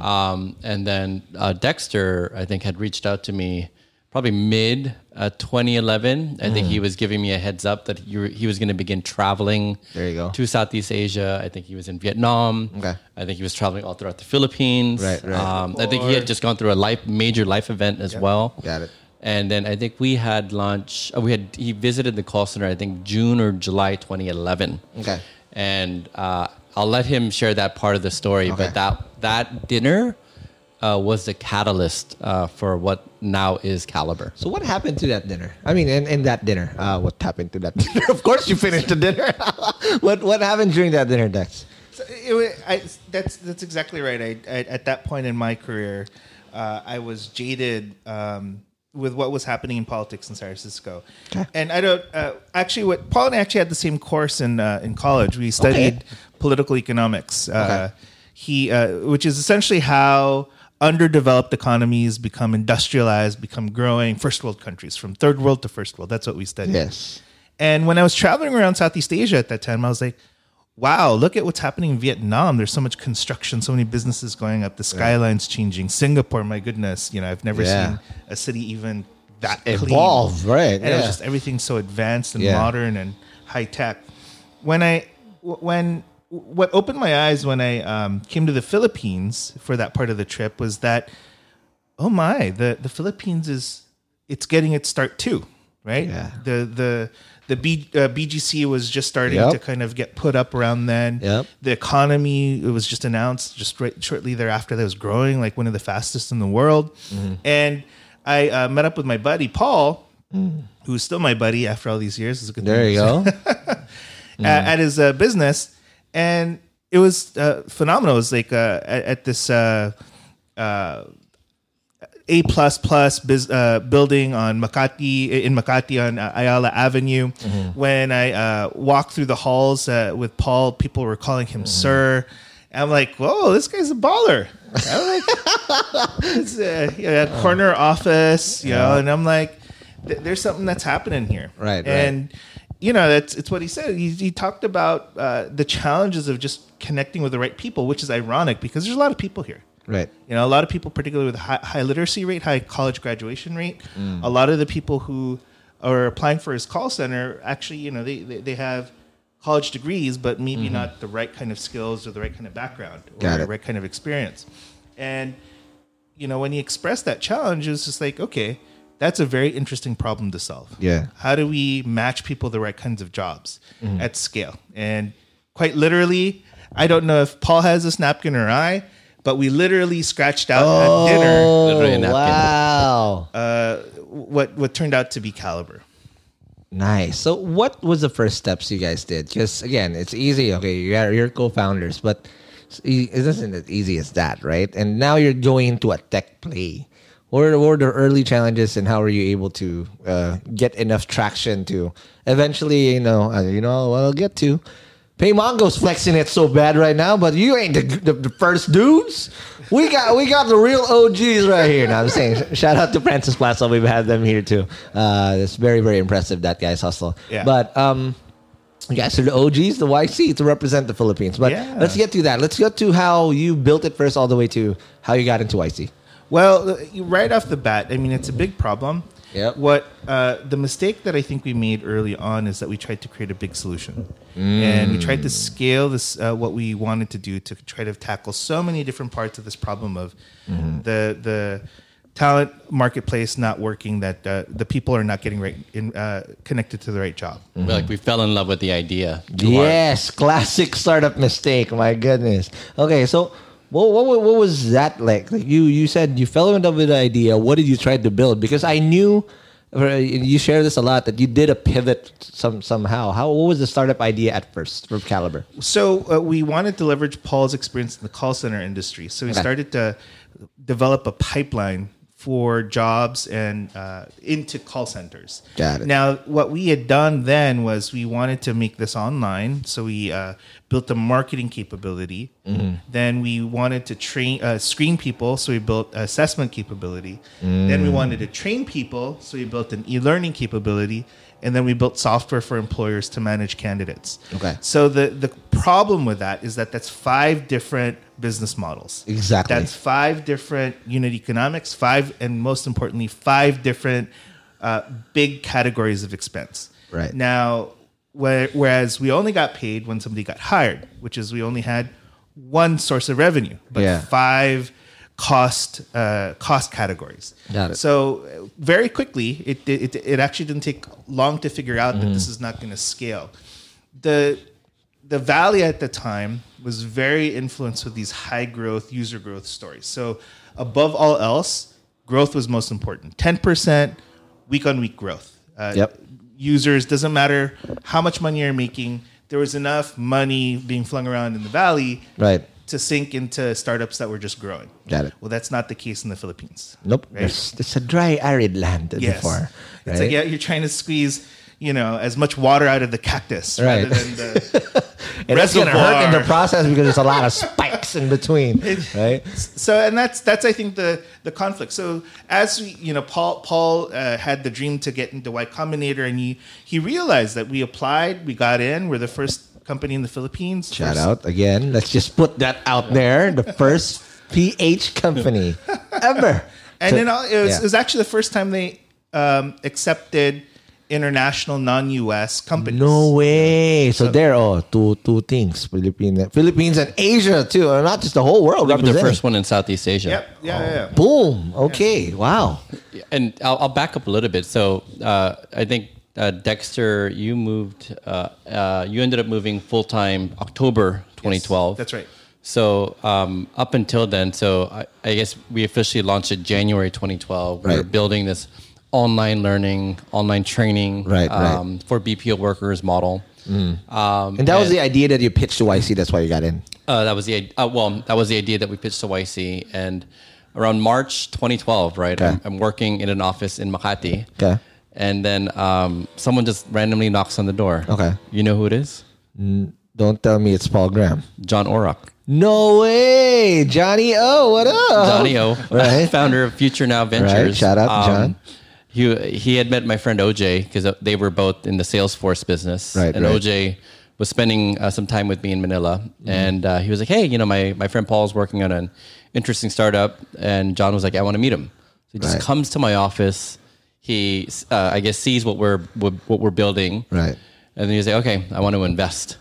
um, and then uh, dexter i think had reached out to me probably mid uh, 2011 i think he was giving me a heads up that he, he was going to begin traveling There you go. to southeast asia i think he was in vietnam Okay. i think he was traveling all throughout the philippines Right, right. Um, i think he had just gone through a life major life event as well Got it. and then I think we had lunch. uh, We had he visited the call center. I think June or July 2011. Okay. And uh, I'll let him share that part of the story. Okay. But that that dinner uh, was the catalyst uh, for what now is Kalibrr. So what happened to that dinner? I mean, in, in that dinner, uh, what happened to that dinner? of course, you finished the dinner. what what happened during that dinner, Dex? So it, I, that's that's exactly right. I, I at that point in my career, uh, I was jaded um, with what was happening in politics in San Francisco, and I don't uh, actually. What Paul and I actually had the same course in uh, in college. We studied political economics. Uh, He, uh, which is essentially how underdeveloped economies become industrialized, become growing first world countries from third world to first world. That's what we study. Yes. And when I was traveling around Southeast Asia at that time, I was like, wow, look at what's happening in Vietnam. There's so much construction, so many businesses going up, the skyline's changing. Singapore, my goodness, you know, I've never Yeah. seen a city even that clean. Evolved, right, And it was yeah. just everything so advanced and Yeah. modern and high tech. When I when what opened my eyes when I um, came to the Philippines for that part of the trip was that oh my the the Philippines is it's getting its start too right Yeah. the the the B, uh, BGC was just starting Yep. to kind of get put up around then Yep. the economy it was just announced just right, shortly thereafter that it was growing like one of the fastest in the world Mm-hmm. and I uh, met up with my buddy Paul who's still my buddy after all these years a good Mm. There thing you go. uh, at his uh, business, and it was uh, phenomenal. It was like uh, at, at this uh, uh, A plus plus uh, building on Makati in Makati on uh, Ayala Avenue. When I uh, walked through the halls uh, with Paul, people were calling him sir. I'm like, whoa, this guy's a baller. I'm like, it's a, you know, corner office, you know, and I'm like, th- there's something that's happening here, Right, right. You know, that's it's what he said. He, he talked about uh, the challenges of just connecting with the right people, which is ironic because there's a lot of people here. right. You know, a lot of people, particularly with high, high literacy rate, high college graduation rate, Mm. a lot of the people who are applying for his call center actually, you know, they, they, they have college degrees, but maybe not the right kind of skills or the right kind of background or Mm-hmm. Got the it. right kind of experience. And, you know, when he expressed that challenge, it was just like, okay, that's a very interesting problem to solve. Yeah. How do we match people the right kinds of jobs Mm-hmm. at scale? And quite literally, I don't know if Paul has this napkin or I, but we literally scratched out at dinner Literally a. Wow. uh, what what turned out to be kalibrr. Nice. So, what was the first steps you guys did? Because again, it's easy. Okay, you're, you're co-founders, but it isn't as easy as that, right? And now you're going into a tech play. What were, what the early challenges, and how were you able to uh, get enough traction to eventually, you know, uh, you know, what I'll get to. PayMongo's flexing it so bad right now, but you ain't the, the, the first dudes. We got we got the real OGs right here. Now I'm saying, shout out to Francis Plaza. We've had them here too. Uh, it's very very impressive that guy's hustle. Yeah. But um, You guys are the OGs, the YC to represent the Philippines. But Yeah. let's get to that. Let's get to how you built it first, all the way to how you got into YC. Well, uh, right off the bat, I mean, it's a big problem. Yep. What uh, the mistake that I think we made early on is that we tried to create a big solution, and we tried to scale this uh, what we wanted to do to try to tackle so many different parts of this problem of the the talent marketplace not working, that uh, the people are not getting right in, uh, connected to the right job. Like we fell in love with the idea. too hard. Yes, classic startup mistake. My goodness. Okay, so what, what, what was that like? Like you, you said you fell in love with the idea. What did you try to build? Because I knew you share this a lot that you did a pivot some somehow. How what was the startup idea at first from Kalibrr? So uh, we wanted to leverage Paul's experience in the call center industry. So we Okay. started to develop a pipeline for jobs and uh, into call centers. Got it. Now, what we had done then was we wanted to make this online, so we uh, built a marketing capability. Mm-hmm. Then we wanted to train uh, screen people, so we built assessment capability. Then Mm. we wanted to train people, so we built an e-learning capability. And then we built software for employers to manage candidates. Okay. So the the problem with that is that that's five different business models. Exactly. That's five different unit economics, five, and most importantly, five different uh, big categories of expense. Right. Now, whereas we only got paid when somebody got hired, which is we only had one source of revenue, but Yeah. five cost uh, cost categories. Got it. So uh, very quickly, it, it it actually didn't take long to figure out that this is not going to scale. The the valley at the time was very influenced with these high growth user growth stories. So above all else, growth was most important. Ten percent week on week growth. Uh, Yep. Users doesn't matter how much money you're making. There was enough money being flung around in the valley Right. to sink into startups that were just growing. Got it. Well, that's not the case in the Philippines. Nope. Right. It's, it's a dry, arid land Yes. before. It's like yeah, you're trying to squeeze, you know, as much water out of the cactus Right. rather than the and that's gonna hurt in the process because there's a lot of spikes in between, right? so and that's that's I think the the conflict. So as we you know Paul Paul uh, had the dream to get into Y Combinator and he he realized that we applied, we got in, we're the first company in the Philippines. Shout first- out again. Let's just put that out there. The first PH company ever. And So- then it was, yeah. it was actually the first time they um, accepted international non-US companies. No way. So, there, oh, two two things: Philippines, Philippines, and Asia too, or not just the whole world. We were the first one in Southeast Asia. Yep. Yeah. yeah, yeah. Boom. Okay. Wow. And I'll, I'll back up a little bit. So uh, I think uh, Dexter, you moved. Uh, uh, you ended up moving full time October 2012. That's right. So um, up until then, so I, I guess we officially launched it January 2012. We were building this online learning, online training Right, right. um, for BPO workers model. Um, And that was the idea that you pitched to YC. That's why you got in. Uh, that was the uh, well, that was the idea that we pitched to YC, and around March 2012, right? Okay. I'm, I'm working in an office in Makati, Okay. and then um, someone just randomly knocks on the door. Okay. you know who it is? Don't tell me it's Paul Graham. John Orok, No way, Johnny O. What up? Johnny O, Right. founder of Future Now Ventures. Um, Right, shout out, John. He he had met my friend OJ because they were both in the Salesforce business, Right, and right. OJ was spending uh, some time with me in Manila, and uh, he was like, "Hey, you know, my my friend Paul's working on an interesting startup," and John was like, "I want to meet him." So he just Right. comes to my office. He, uh, I guess, sees what we're what, what we're building, Right. and then he's like, "Okay, I want to invest."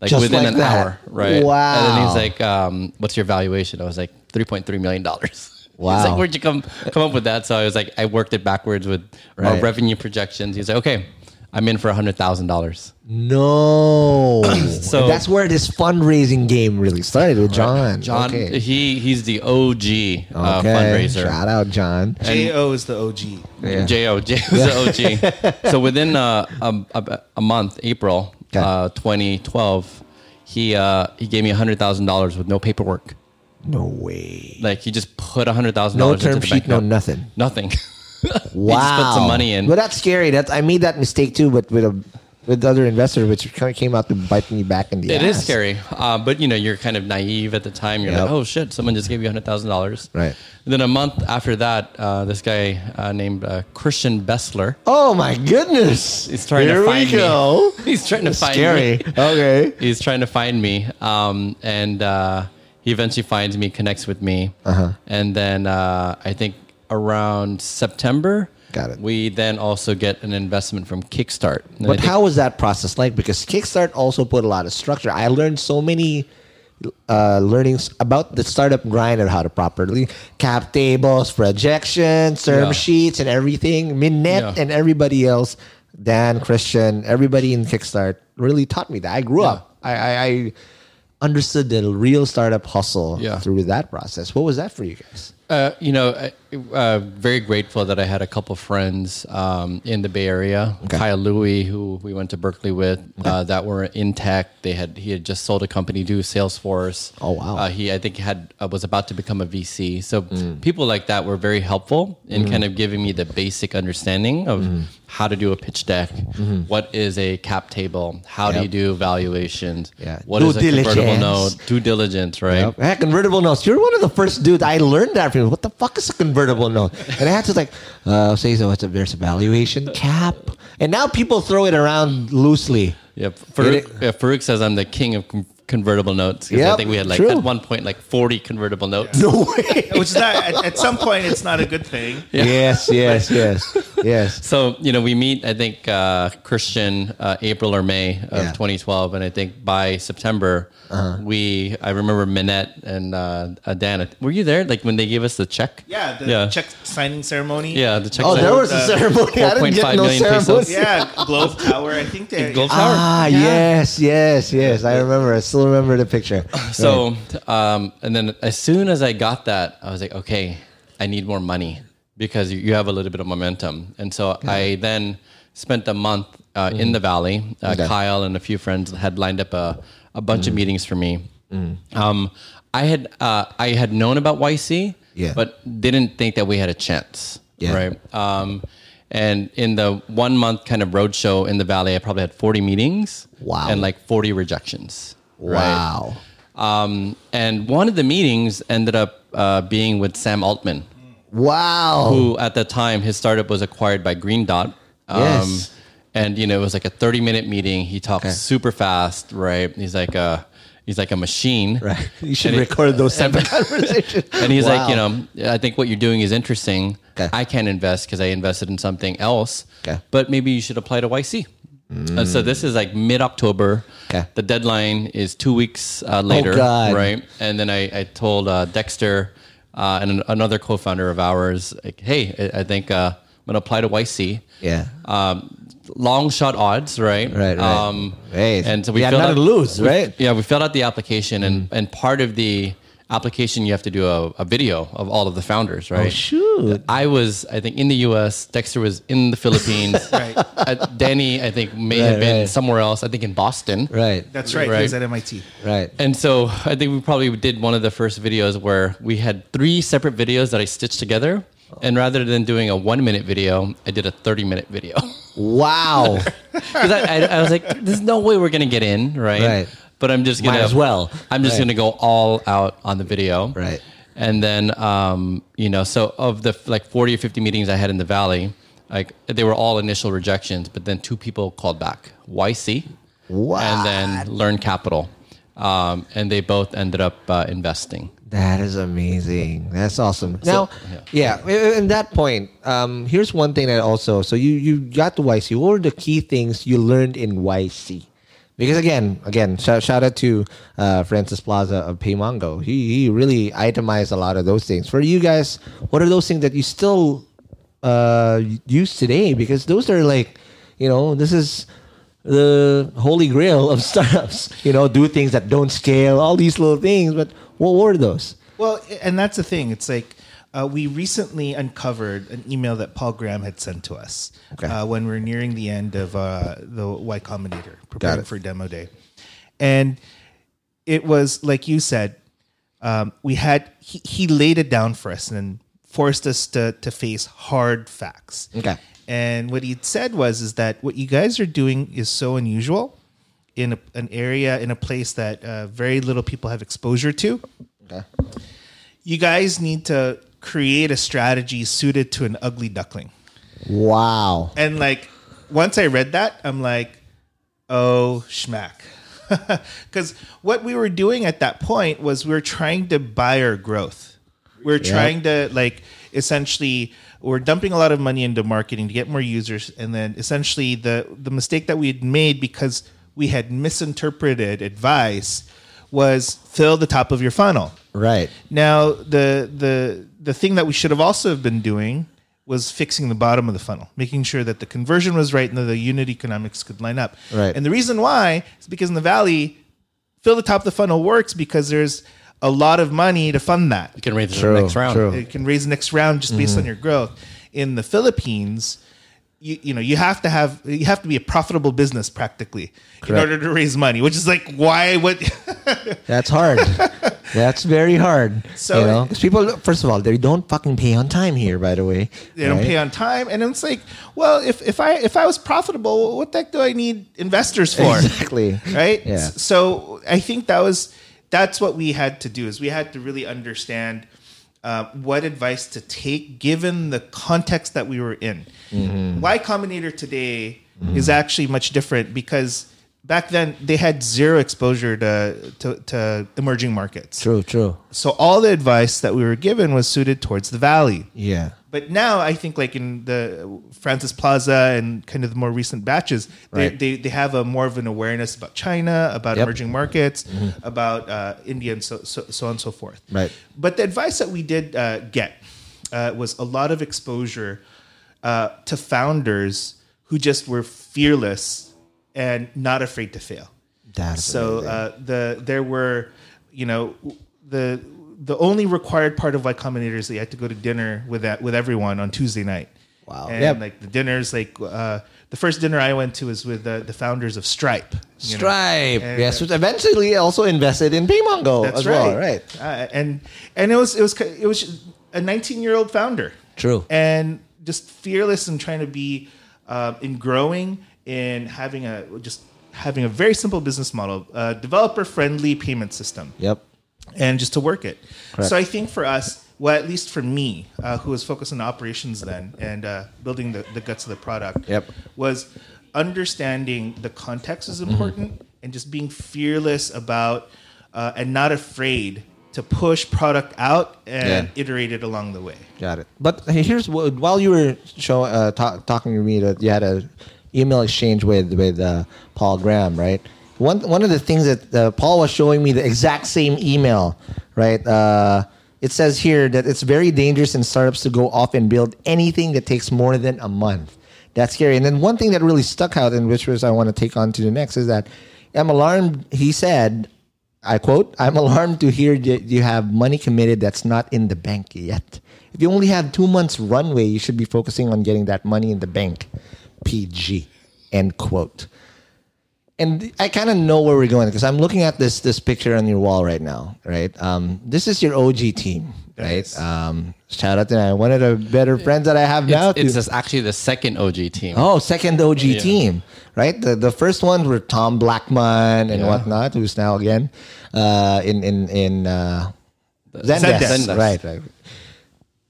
Like Just within like an that. hour, right? Wow. And then he's like, um, "What's your valuation?" I was like, 3.3 million dollars." He's Wow. like, "Where'd you come come up with that?" So I was like, I worked it backwards with our revenue projections. He's like, "Okay, I'm in for hundred thousand dollars." No. So- that's where this fundraising game really started with John. John, Okay. he he's the OG uh, Okay. fundraiser. Shout out, John. Jo is the OG. Yeah. Jo J was the OG. so within uh, a, a, a month, April Okay. uh, 2012, he uh, he gave me hundred thousand dollars with no paperwork. No way. Like he just put a hundred thousand No dollars into term sheet, no nothing. nothing. Wow. he just put some money in. Well, that's scary. That's I made that mistake too, but with a with other investors, which kind of came out to bite me back in the It ass. is scary, uh, but you know you're kind of naive at the time. You're Yep. like, oh shit, someone just gave you hundred thousand dollars. Right. And then a month after that, uh, this guy uh, named uh, Christian Bessler, Oh my goodness! He's trying to Here find we me. go. he's trying to find Scary. me. Okay. He's trying to find me, um, and uh, he eventually finds me, connects with me, Uh-huh. and then uh, I think around September, Got it. We then also get an investment from Kickstart. And But how was that process like? Because Kickstart also put a lot of structure. I learned so many uh, learnings about the startup grind and how to properly cap tables, projections, term Yeah. sheets, and everything. Minette Yeah. and everybody else, Dan, Christian, everybody in Kickstart really taught me that. I grew Yeah. up. I, I, I understood the real startup hustle Yeah. through that process. What was that for you guys? Uh, you know, uh, very grateful that I had a couple friends um, in the Bay Area. Kyle Louie, who we went to Berkeley with, uh, that were in tech. They had he had just sold a company to Salesforce. Oh, wow. Uh, he I think had uh, was about to become a VC. So Mm. people like that were very helpful in kind of giving me the basic understanding of Mm-hmm. how to do a pitch deck, what is a cap table, how do you do valuations, Yeah. what Due is a convertible diligence. note, due diligence, right? Yeah, convertible notes. You're one of the first dudes I learned that from. What the fuck is a convertible note? And I had to like uh, say so. What's a there's a valuation cap, and now people throw it around loosely. Yeah, Farouk, it? yeah, Farouk says I'm the king of convertible notes. 'cause I think we had like true. at one point like 40 convertible notes. No way. Which is not, at, at some point, it's not a good thing. Yes, yes, yes, yes. So you know, we meet. I think uh, Christian uh, April or May of Yeah. 2012, and I think by September we. I remember Minette and uh, uh, Dan. Were you there? Like when they gave us the check? Yeah, the yeah, check signing ceremony. yeah. The check. Oh, was there like was a ceremony. I didn't 4.5 get no million pesos. Yeah, Globe Tower. I think they. Gold Tower. Ah, yes, yes, yes. I remember. I still remember the picture. So, um, and then as soon as I got that, I was like, okay, I need more money because you- have a little bit of momentum. And so I then spent a month uh, in the valley. Uh, Okay. Kyle and a few friends had lined up a, a bunch of meetings for me. Um, I had uh, I had known about YC, Yeah. but didn't think that we had a chance. Yeah. Right. Um, and in the one month kind of roadshow in the valley, I probably had 40 meetings. Wow. And like 40 rejections. Right? Wow. Um, and one of the meetings ended up uh, being with Sam Altman, Wow. who at the time his startup was acquired by Green Dot. Um, Yes. And you know it was like a thirty minute meeting. He talks Okay. super fast, right? He's like a he's like a machine, Right. You should And it- record those type of conversations. And he's like, you know, I think what you're doing is interesting. Okay. I can't invest because I invested in something else. Okay. But maybe you should apply to YC. And so this is like mid October. Okay. The deadline is two weeks uh, later. God. Right. And then I, I told uh, Dexter uh, and an- another co founder of ours, like, hey, I, I think uh, I'm going to apply to YC. Yeah. Um, long shot odds, right? Right, right. Um, Right. And so we had filled nothing out, to lose, we- right? Yeah, we filled out the application, and and part of the application you have to do a, a video of all of the founders, right? Oh, shoot. I was, I think, in the U.S. Dexter was in the Philippines. Right. Uh, Danny, I think, may Right, have been right. somewhere else. I think in Boston. Right. That's right. Right. He was at MIT. Right. And so I think we probably did one of the first videos where we had three separate videos that I stitched together. And rather than doing a one minute video, I did a 30 minute video. Wow. Because I, I, I was like, there's no way we're going to get in, right? Right. But I'm just gonna Might as well. I'm just Right. to go all out on the video. Right. And then, um, you know, so of the like 40 or 50 meetings I had in the Valley, like they were all initial rejections, but then two people called back YC What? and then Learn Capital. Um, and they both ended up uh, investing. That is amazing. That's awesome. Now, yeah, in that point, um, here's one thing that also. So you you got to YC. What were the key things you learned in YC? Because again, again, shout, shout out to uh, Francis Plaza of PayMongo. He he really itemized a lot of those things. For you guys, what are those things that you still uh, use today? Because those are like, you know, this is the holy grail of startups. You know, do things that don't scale, all these little things. But what were those? Well, and that's the thing. It's like uh, we recently uncovered an email that Paul Graham had sent to us Okay. uh, when we're nearing the end of uh, the Y Combinator, preparing for demo day, and it was like you said. Um, we had he, he laid it down for us and forced us to to face hard facts. Okay. and what he said was is that what you guys are doing is so unusual in a, an area in a place that uh, very little people have exposure to. Okay. You guys need to create a strategy suited to an ugly duckling. Wow. And like once I read that, I'm like, oh schmack. Because what we were doing at that point was we were trying to buy our growth. We are trying to like essentially we're dumping a lot of money into marketing to get more users, and then essentially the the mistake that we had made because we had misinterpreted advice was fill the top of your funnel. Right. Now, the the the thing that we should have also been doing was fixing the bottom of the funnel, making sure that the conversion was right and that the unit economics could line up. Right. And the reason why is because in the valley, fill the top of the funnel works because there's a lot of money to fund that. You can raise True, the next round. true. It can raise the next round just based on mm-hmm. your growth. In the Philippines, you, you know you have to have you have to be a profitable business practically in order to raise money, which is like why what That's hard. That's very hard. So- you know, people. First of all, they don't fucking pay on time here. By the way, they don't right? pay on time, and it's like, well, if if I if I was profitable, what the heck do I need investors for? Exactly. right? Yeah. So I think that was that's what we had to do is we had to really understand uh, what advice to take given the context that we were in. Mm-hmm. Y Combinator today is actually much different because back then they had zero exposure to, to, to emerging markets. True. True. So all the advice that we were given was suited towards the valley. Yeah. But now I think like in the Francis Plaza and kind of the more recent batches, they, Right. they, they have a more of an awareness about China, about Yep. emerging markets, about uh, India, and so, so so on and so forth. Right. But the advice that we did uh, get uh, was a lot of exposure uh, to founders who just were fearless and not afraid to fail. That's So uh, the there were, you know, the the only required part of Y Combinator is that you had to go to dinner with that with everyone on Tuesday night. Wow. And Yep. like the dinners, like uh, the first dinner I went to was with uh, the founders of Stripe. Stripe. Yes, uh, which eventually also invested in PayMongo that's as right. well. Right. Uh, and and it was it was it was a 19 year old founder. True. And just fearless and trying to be uh, in growing in having a just having a very simple business model, uh, developer friendly payment system Yep. and just to work it. Correct. So I think for us, well, at least for me, uh, who was focused on operations then and uh, building the, the guts of the product, Yep. was understanding the context is important Mm-hmm. and just being fearless about uh, and not afraid to push product out and Yeah. iterate it along the way. Got it. But here's what, while you were show, uh, ta- talking to me that you had a email exchange with with uh, Paul Graham, right? One one of the things that uh, Paul was showing me the exact same email, right? Uh, it says here that it's very dangerous in startups to go off and build anything that takes more than a month. That's scary. And then one thing that really stuck out, and which was I want to take on to the next, is that I'm alarmed. He said, I quote, I'm alarmed to hear that you have money committed that's not in the bank yet. If you only have two months runway, you should be focusing on getting that money in the bank. PG. End quote. And I kind of know where we're going because I'm looking at this this picture on your wall right now, right? Um, this is your OG team, right? Yes. Um, shout out to them. One of the better friends that I have now. It's, it's just actually the second OG team. Oh, second OG team, right? The the first ones were Tom Blackman and whatnot, who's now again uh, in in in uh, Zendesk. Zendesk. right? Right.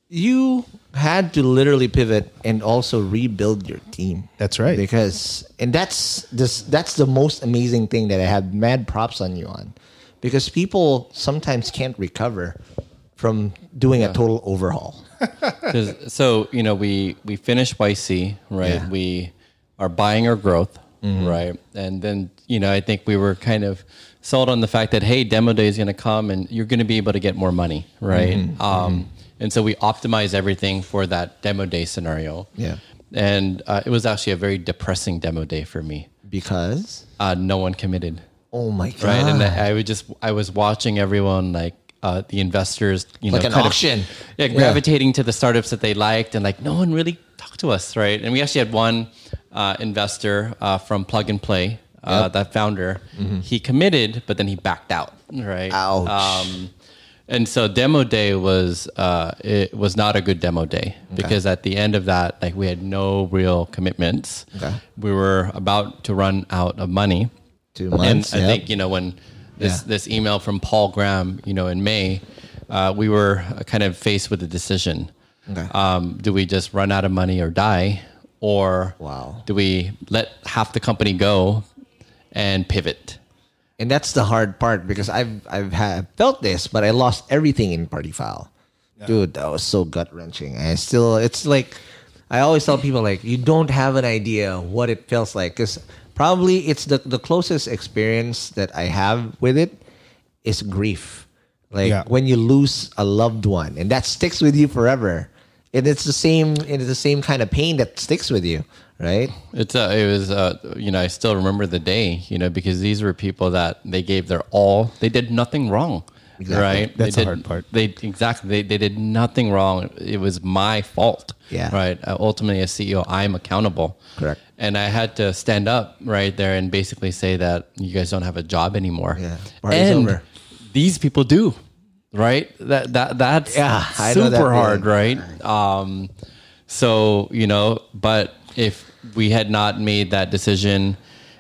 You had to literally pivot and also rebuild your team. That's right. Because and that's this that's the most amazing thing that I have mad props on you on, because people sometimes can't recover from doing a total overhaul. so you know we we finished YC right Yeah. we are buying our growth mm-hmm. right and then you know I think we were kind of sold on the fact that hey demo day is going to come and you're going to be able to get more money right mm-hmm. um, mm-hmm. And so we optimize everything for that demo day scenario Yeah. and uh, it was actually a very depressing demo day for me Because uh, no one committed oh my god, right and I would just I was watching everyone like uh, the investors you Like know an kind of- auction. yeah, Yeah. gravitating to the startups that they liked, and like no one really talked to us, right? And we actually had one uh, investor uh, from Plug and Play, uh, Yep. that founder. He committed, but then he backed out, right? Ouch. Um, And so demo day was uh, it was not a good demo day because at the end of that, like we had no real commitments. Okay. We were about to run out of money. Two months. And I think you know when this Yeah. this email from Paul Graham, you know, in May, uh, we were kind of faced with a decision. Okay. Um, do we just run out of money or die, or Wow. do we let half the company go and pivot? And that's the hard part because I've I've had, felt this, but I lost everything in Party File. Dude, that was so gut wrenching. I still, it's like, I always tell people like, you don't have an idea what it feels like because probably it's the the closest experience that I have with it is grief. Like Yeah. when you lose a loved one, and that sticks with you forever. And it's the same. It's the same kind of pain that sticks with you, right? It's uh, it was uh, you know I still remember the day you know because these were people that they gave their all they did nothing wrong Exactly. right That's they the did, hard part. they exactly they, they did nothing wrong it was my fault Yeah. right uh, ultimately as CEO I'm accountable Correct. and I had to stand up right there and basically say that you guys don't have a job anymore Yeah. Party's and over. these people do right that that that's Yeah, I know super that hard feeling. right um so, you know, but if we had not made that decision,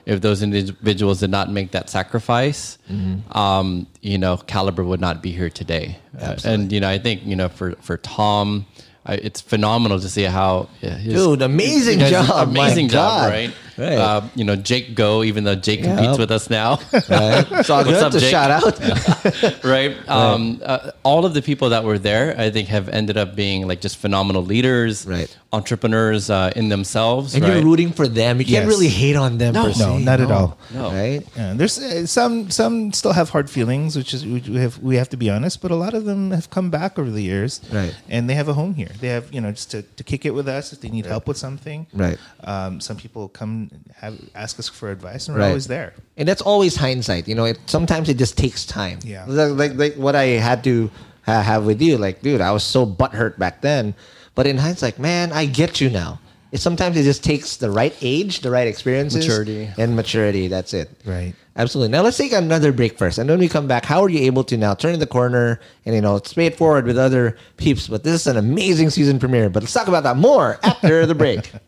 if those individuals did not make that sacrifice, Mm-hmm. um, you know, Kalibrr would not be here today. Uh, and, you know, I think, you know, for, for Tom, I, it's phenomenal to see how yeah, his, Dude, amazing does job, my amazing job, God. right? Right. Uh, you know, Jake Go, even though Jake competes with us now, Right? It's all What's good up, to Jake? shout out. right? Um, uh, all of the people that were there, I think, have ended up being like just phenomenal leaders, Right. Entrepreneurs uh, in themselves, and right? you're rooting for them. You can't Yes. really hate on them. No. per se, No, not at all. No. Right? Yeah, there's uh, some some still have hard feelings, which is we have we have to be honest. But a lot of them have come back over the years, Right. And they have a home here. They have you know just to, to kick it with us if they need help with something, Right. Um, some people come have ask us for advice, and we're Right. always there. And that's always hindsight. You know, it, sometimes it just takes time. Yeah. Like, like, like what I had to ha- have with you. Like, dude, I was so butthurt back then. But in hindsight, man, I get you now. It, sometimes it just takes the right age, the right experiences, Maturity. and maturity. That's it. Right. Absolutely. Now let's take another break first, and when we come back, how are you able to now turn the corner and you know it's straightforward with other peeps? But this is an amazing season premiere. But let's talk about that more after the break.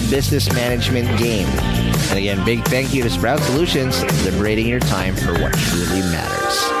business management game. And again, big thank you to Sprout Solutions, liberating your time for what truly matters.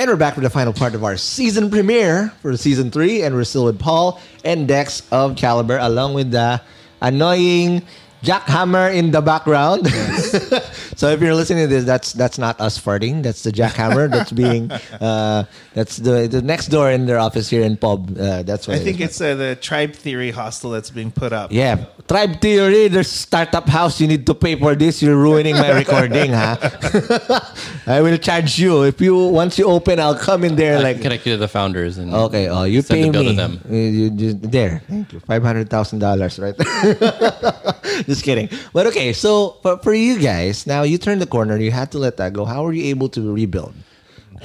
And we're back for the final part of our season premiere for season three, and we're still with Paul and Dex of Kalibrr, along with the annoying jackhammer in the background. so if you're listening to this, that's that's not us farting. That's the jackhammer that's being uh, that's the the next door in their office here in Pub. Uh, that's what I it think is. it's uh, the Tribe Theory hostel that's being put up. Yeah, Tribe Theory. There's startup house. You need to pay for this. You're ruining my recording, huh? I will charge you if you once you open. I'll come in there I like connect you to the founders and Okay, oh, you send pay the bill me. to them. You, you just, there, thank you. Five hundred thousand dollars, right? just kidding. But okay, so for, for you guys, now you turned the corner. You had to let that go. How were you able to rebuild?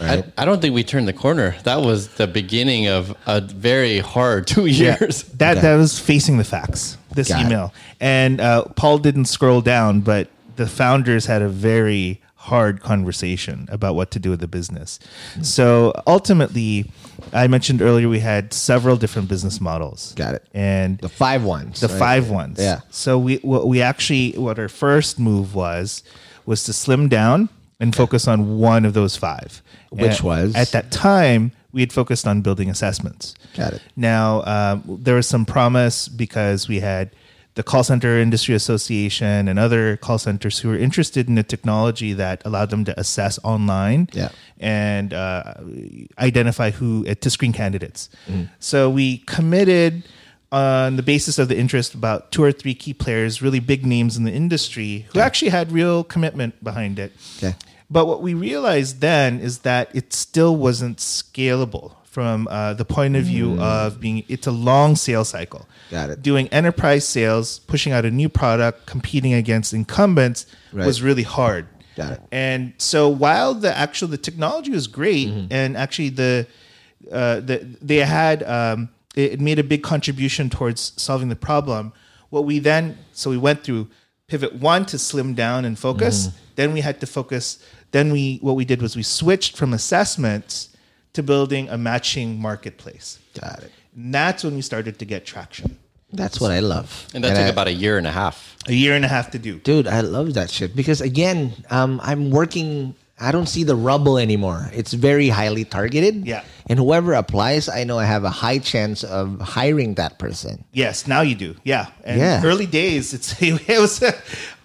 I, I don't think we turned the corner. That was the beginning of a very hard two years. That that was facing the facts. This Got it. email and uh, Paul didn't scroll down, but the founders had a very hard conversation about what to do with the business. Hmm. So ultimately, I mentioned earlier we had several different business models. Got it. And The five ones. the right? five ones. Yeah. So we what we actually what our first move was was to slim down and focus on one of those five. Which And was? at that time we had focused on building assessments. Got it. Now um, there was some promise because we had the call center industry association and other call centers who were interested in a technology that allowed them to assess online Yeah. and uh, identify who uh, to screen candidates. Mm. So we committed on the basis of the interest about two or three key players, really big names in the industry, who actually had real commitment behind it. Okay. But what we realized then is that it still wasn't scalable from uh, the point of view of being it's a long sales cycle. Mm. Got it. Doing enterprise sales, pushing out a new product, competing against incumbents Right. was really hard. Got it. And so while the actual the technology was great, Mm-hmm. and actually the uh, the they had um, it, it made a big contribution towards solving the problem. What we then so we went through pivot one to slim down and focus. Mm-hmm. Then we had to focus. Then we what we did was we switched from assessments to building a matching marketplace. Got it. And that's when we started to get traction. That's what I love. And that took I- about a year and a half. A year and a half to do. dude i love that shit because again um, i'm working i don't see the rubble anymore it's very highly targeted Yeah. and whoever applies, I know I have a high chance of hiring that person. Yes, now you do. Yeah. And Yeah. early days, it's it was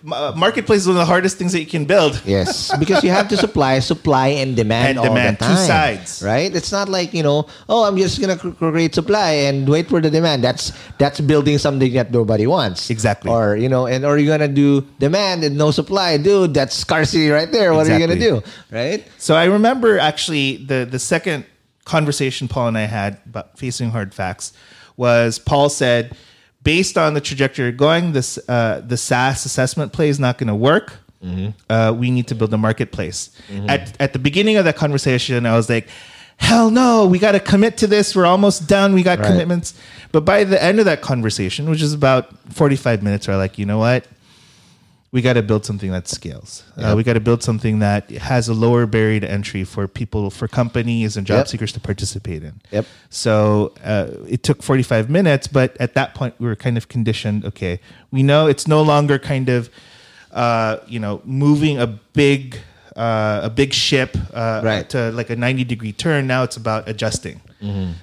Uh, marketplace is one of the hardest things that you can build. Yes, because you have to supply, supply and demand And all demand, the two sides. right? It's not like you know, oh, I'm just gonna create supply and wait for the demand. That's that's building something that nobody wants. Exactly. Or you know, and or you're gonna do demand and no supply, dude. That's scarcity right there. What are you gonna do, right? So I remember actually the the second conversation Paul and I had about facing hard facts was Paul said, based on the trajectory you're going, this uh, the SaaS assessment play is not going to work. Uh, we need to build a marketplace. At at the beginning of that conversation, I was like. Hell no, we got to commit to this. We're almost done. We got Right. commitments. But by the end of that conversation, which is about 45 minutes, we're like, you know what? We got to build something that scales. Uh, we got to build something that has a lower barrier to entry for people, for companies and job Yep. seekers to participate in. Yep. So uh, it took 45 minutes, but at that point we were kind of conditioned. Okay, we know it's no longer kind of, uh, you know, moving a big, uh, a big ship uh, Right. to like a 90 degree turn. Now it's about adjusting.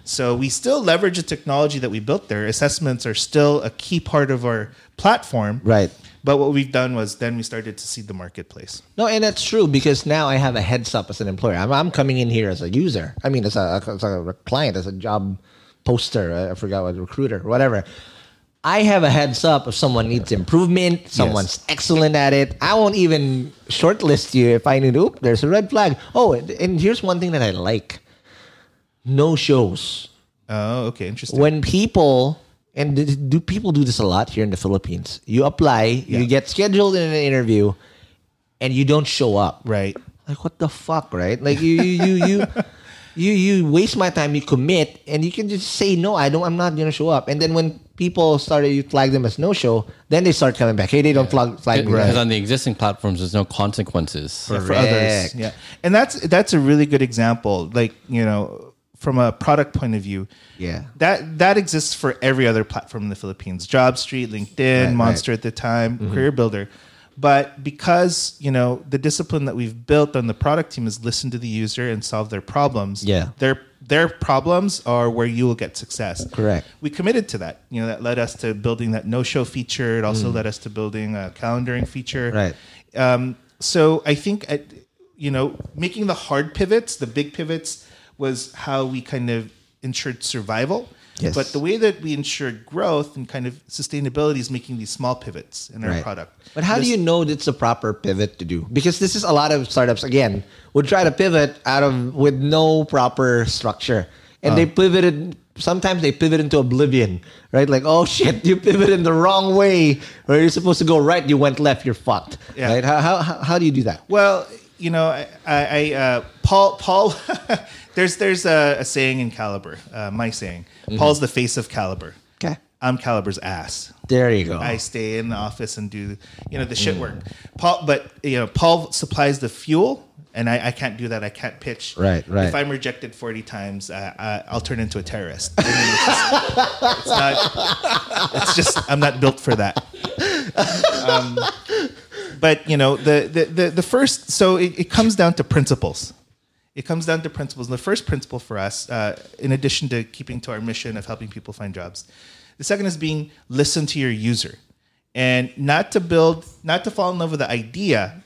So we still leverage the technology that we built there. Assessments are still a key part of our platform. Right. But what we've done was then we started to see the marketplace. No, and that's true because now I have a heads up as an employer. I'm, I'm coming in here as a user. I mean, as a, as a client, as a job poster. I forgot what recruiter, whatever. I have a heads up if someone needs improvement, someone's excellent at it. I won't even shortlist you if I need. Oop, there's a red flag. Oh, and here's one thing that I like: no shows. Oh, okay, interesting. When people and th- do people do this a lot here in the Philippines? You apply, Yeah. you get scheduled in an interview, and you don't show up right. like what the fuck right like you you you you you, you waste my time you commit and you can just say no i don't i'm not gonna show up and then when people started you flag them as no show then they start coming back hey they don't flag, flag me Because right. on the existing platforms, there's no consequences. Yeah, for others. Yeah, and that's that's a really good example. Like you know, from a product point of view, Yeah. that that exists for every other platform in the Philippines. JobStreet, LinkedIn, Right, Monster right. at the time, Career Builder. But because you know the discipline that we've built on the product team is listen to the user and solve their problems. Yeah. their their problems are where you will get success. Correct. We committed to that. You know that led us to building that no show feature. It also led us to building a calendaring feature. Mm. Right. Um, so I think at, you know making the hard pivots, the big pivots, was how we kind of ensured survival. Yes. But the way that we ensured growth and kind of sustainability is making these small pivots in our Right. product. But how do you know it's the proper pivot to do? Because this is a lot of startups again would try to pivot out of with no proper structure, and they pivoted. Sometimes they pivot into oblivion, right? Like, oh shit, you pivoted in the wrong way, or you're supposed to go right, you went left, you're fucked, Yeah. right? How, how how do you do that? Well, you know, I, I uh, Paul, Paul, there's there's a, a saying in Kalibrr, uh, my saying. Paul's the face of Kalibrr. Okay, I'm Kalibrr's ass. there you go. I stay in the office and do you know the shit work. Paul, but you know, Paul supplies the fuel, and I, I can't do that. I can't pitch. Right, right. If I'm rejected 40 times, uh, uh, I'll turn into a terrorist. It's, just, it's not. It's just I'm not built for that. Um, but you know the the the, the first so it, it comes down to principles. It comes down to principles. And The first principle for us, uh, in addition to keeping to our mission of helping people find jobs, the second is being listen to your user, and not to build, not to fall in love with the idea,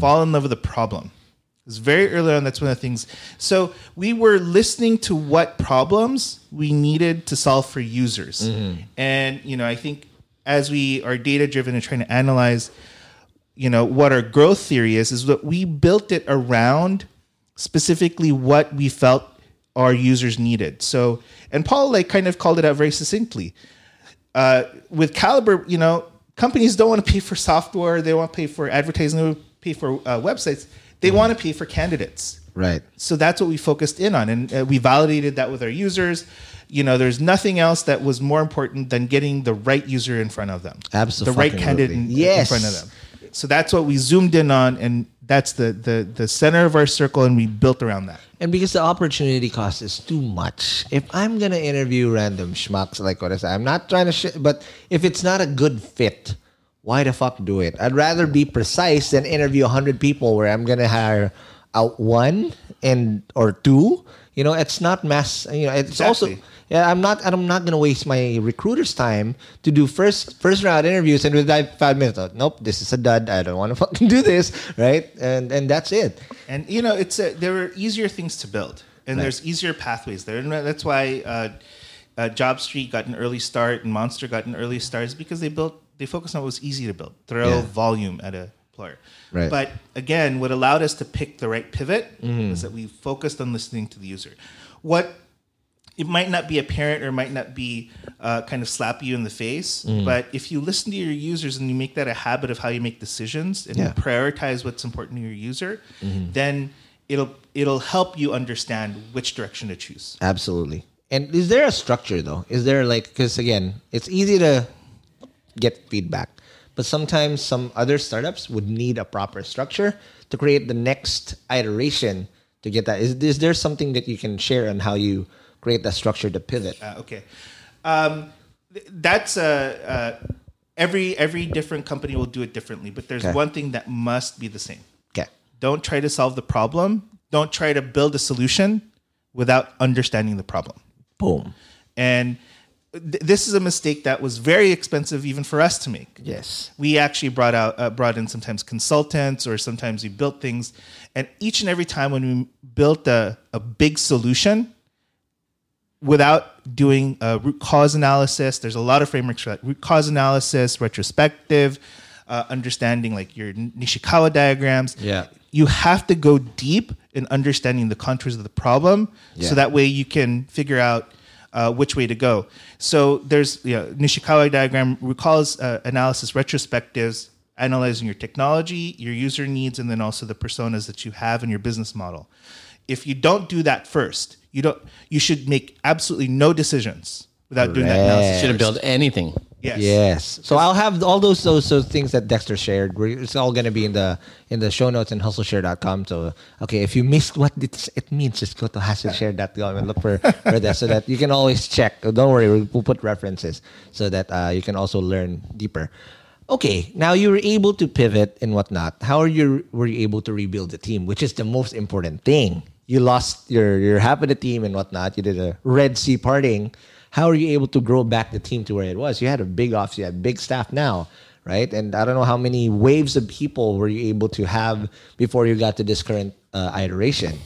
fall in love with the problem. It's very early on. That's one of the things. So we were listening to what problems we needed to solve for users, and you know, I think as we are data driven and trying to analyze you know what our growth theory is is that we built it around specifically what we felt our users needed so and paul like kind of called it out very succinctly uh, with kalibrr you know companies don't want to pay for software they want to pay for advertising they want to pay for uh, websites they want to pay for candidates right. so that's what we focused in on, and uh, we validated that with our users. You know, there's nothing else that was more important than getting the right user in front of them, Absolutely. the right candidate in, in front of them. So that's what we zoomed in on, and that's the the the center of our circle, and we built around that. And because the opportunity cost is too much, if I'm gonna interview random schmucks like what I said, I'm not trying to shit, but if it's not a good fit, why the fuck do it? I'd rather be precise than interview hundred people where I'm gonna hire out one and or two. You know, it's not mass. You know, it's also yeah. I'm not. I'm not gonna waste my recruiter's time to do first first round interviews and within five minutes, oh, nope, this is a dud. I don't want to fucking do this, right? And and that's it. And you know, it's a, there are easier things to build, and there's easier pathways there, and that's why uh, uh, Job Street got an early start and Monster got an early start, is because they built they focused on what was easy to build, throw Yeah. volume at a employer. Right. But again, what allowed us to pick the right pivot Mm-hmm. is that we focused on listening to the user. What it might not be apparent or might not be uh, kind of slap you in the face, Mm. but if you listen to your users and you make that a habit of how you make decisions and Yeah. you prioritize what's important to your user, Mm-hmm. then it'll it'll help you understand which direction to choose. Absolutely. And is there a structure though? Is there like because again, it's easy to get feedback, but sometimes some other startups would need a proper structure to create the next iteration to get that. Is, is there something that you can share on how you create that structure to pivot? Uh, okay, um, th- that's uh, uh, every every different company will do it differently, but there's Okay. one thing that must be the same. Okay. Don't try to solve the problem. Don't try to build a solution without understanding the problem. Boom. And th- this is a mistake that was very expensive even for us to make. Yes. We actually brought out uh, brought in sometimes consultants or sometimes we built things, and each and every time when we built a, a big solution, without doing a root cause analysis, there's a lot of frameworks for that. Root cause analysis, retrospective, uh, understanding like your Ishikawa diagrams. Yeah. You have to go deep in understanding the contours of the problem Yeah. so that way you can figure out uh, which way to go. So there's you know, Ishikawa diagram, root cause uh, analysis, retrospectives, analyzing your technology, your user needs, and then also the personas that you have in your business model. If you don't do that first, you don't. You should make absolutely no decisions without doing that analysis. Shouldn't build anything. Yes. Yes. So I'll have all those those those things that Dexter shared. It's all going to be in the in the show notes and hustleshare.com. So okay, if you missed what it's, it means, just go to hustleshare.com and look for, for that so that you can always check. Don't worry, we'll, we'll put references so that uh, you can also learn deeper. Okay, now you were able to pivot and whatnot. How are you were you able to rebuild the team, which is the most important thing? You lost your your half of the team and whatnot. You did a Red Sea parting. How are you able to grow back the team to where it was? You had a big office, you had big staff now, right? And I don't know how many waves of people were you able to have before you got to this current uh, iteration.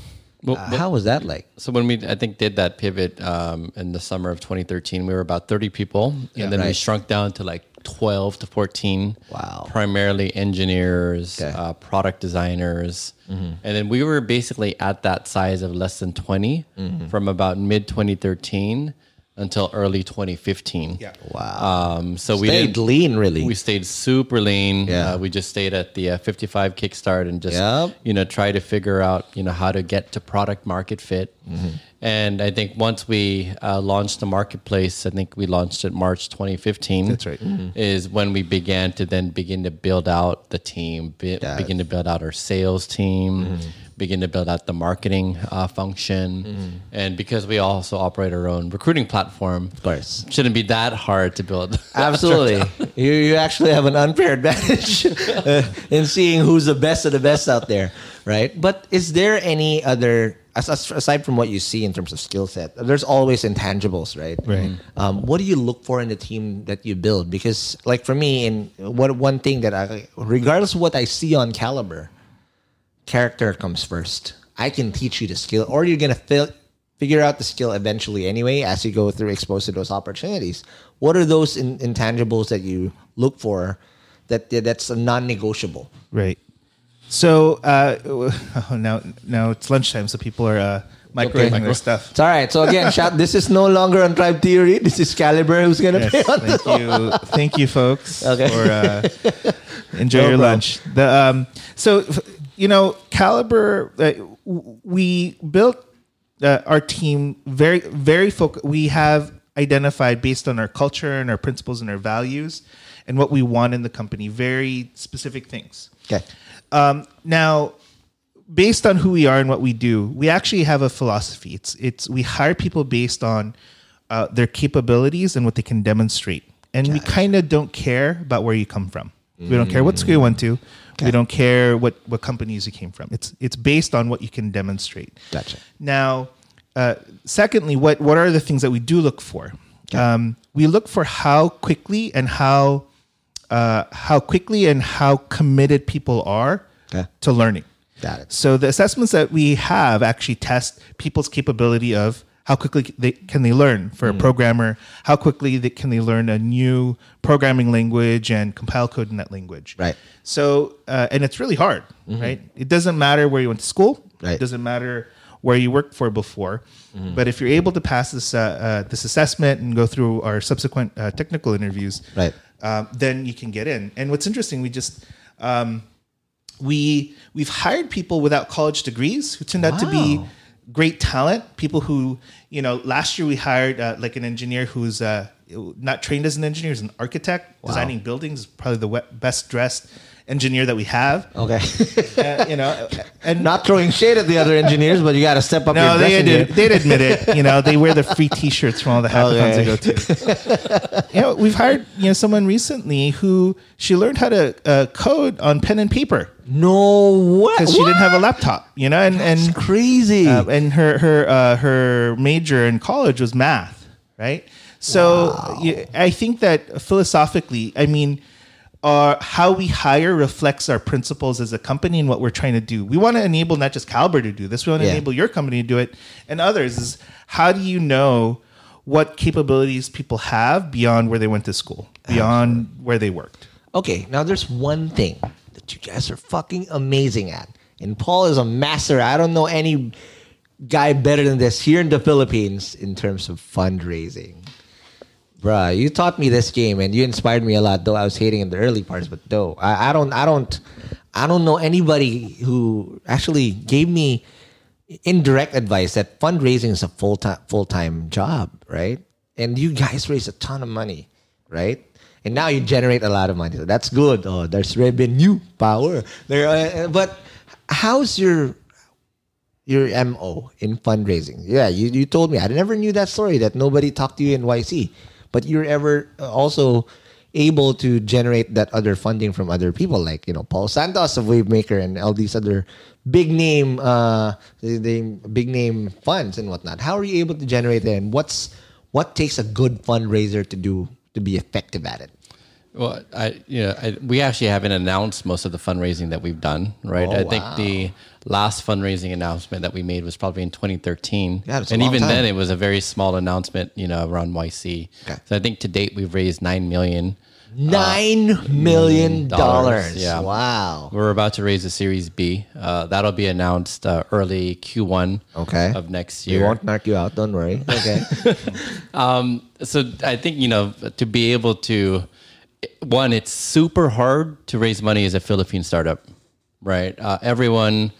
Well, Uh, how was that like? So when we, I think, did that pivot um, in the summer of 2013, we were about 30 people, and then we shrunk down to like 12 to 14. Wow. Primarily engineers, Okay. Mm-hmm. uh, product designers, and then we were basically at that size of less than 20 Mm-hmm. from about mid 2013 until early 2015. Yeah. Wow. Um, so we Stayed lean, really. we stayed super lean. Yeah. Uh, we just stayed at the uh, 55 kickstart and just Yep. you know try to figure out you know how to get to product market fit. Mm-hmm. And I think once we uh, launched the marketplace, I think we launched it March 2015. That's right. Is when we began to then begin to build out the team, be, begin to build out our sales team. Begin to build out the marketing uh, function, and because we also operate our own recruiting platform, of course. shouldn't be that hard to build. Absolutely. you, you actually have an unfair advantage uh, in seeing who's the best of the best out there, right? But is there any other, as- as- aside from what you see in terms of skill set, there's always intangibles, right? Right. Um, what do you look for in the team that you build? Because, like for me, in what one thing that I, regardless of what I see on Kalibrr, character comes first. I can teach you the skill, or you're gonna fi- figure out the skill eventually anyway as you go through exposed to those opportunities. What are those in, intangibles that you look for that that's a non-negotiable? Right. So uh, oh, now now it's lunchtime, so people are uh, microwaving Okay. their stuff. It's all right. So again, shout. This is no longer on Tribe Theory. This is Kalibrr who's gonna Yes, pay on this. thank you, thank you, folks, Okay. for uh, enjoy No your problem. lunch. The um, so f- you know, Kalibrr, uh, we built uh, our team very very focused. We have identified based on our culture and our principles and our values and what we want in the company, very specific things. Okay. Um, now, based on who we are and what we do, we actually have a philosophy. It's it's we hire people based on uh, their capabilities and what they can demonstrate, and we kind of don't care about where you come from. We don't care what school you went to. We don't care what, what companies you came from. It's it's based on what you can demonstrate. Gotcha. Now, uh, secondly, what what are the things that we do look for? Um, we look for how quickly and how uh, how quickly and how committed people are Okay. to learning. Got it. So the assessments that we have actually test people's capability of how quickly they can they learn for Hmm. a programmer, how quickly they, can they learn a new programming language and compile code in that language. Right. Mm-hmm. So uh, and it's really hard, right? It doesn't matter where you went to school. Right. It doesn't matter where you worked for before. Mm-hmm. But if you're able to pass this uh, uh, this assessment and go through our subsequent uh, technical interviews, Right. um, then you can get in. And what's interesting, we just um, we we've hired people without college degrees who turned out to be great talent. People who you know last year we hired uh, like an engineer who's uh, not trained as an engineer, he's an architect designing buildings. Probably the best dressed engineer that we have. Okay. Uh, you know, and Not throwing shade at the other engineers, but you got to step up no, they did. They'd admit it. You know, they wear the free T-shirts from all the hackathons they go to. you know, we've hired you know someone recently who she learned how to uh, code on pen and paper No way. because she didn't have a laptop. You know, and and crazy. uh, and her her uh, her major in college was math, right? So you- I think that philosophically, I mean, uh, how we hire reflects our principles as a company and what we're trying to do. We want to enable not just Kalibrr to do this; we want to Yeah. enable your company to do it and others. Is how do you know what capabilities people have beyond where they went to school, beyond where they worked? Okay, now there's one thing that you guys are fucking amazing at. And Paul is a master. I don't know any guy better than this here in the Philippines in terms of fundraising. Bruh, you taught me this game and you inspired me a lot, though I was hating in the early parts, but though I, I don't I don't I don't know anybody who actually gave me indirect advice that fundraising is a full time full time job, right? And you guys raise a ton of money, right? And now you generate a lot of money. That's good. Oh, there's revenue power there. Uh, but how's your your mo in fundraising? Yeah, you, you told me I never knew that story that nobody talked to you in YC, but you're ever uh, also able to generate that other funding from other people like you know Paul Santos of Wavemaker and all these other big name uh the, the big name funds and whatnot. How are you able to generate that? And what's what takes a good fundraiser to do to be effective at it? Well, I you know I, we actually haven't announced most of the fundraising that we've done, right? Oh, I think the last fundraising announcement that we made was probably in 2013, Yeah, and even time. then it was a very small announcement, you know, around YC. Okay. So I think to date we've raised nine million. Nine million dollars, yeah. Wow. We're about to raise a Series B. Uh, that'll be announced uh, early Q1 Okay. of next year. We won't knock you out. Don't worry. Okay. so I think you know to be able to one, it's super hard to raise money as a Philippine startup, right? Uh, everyone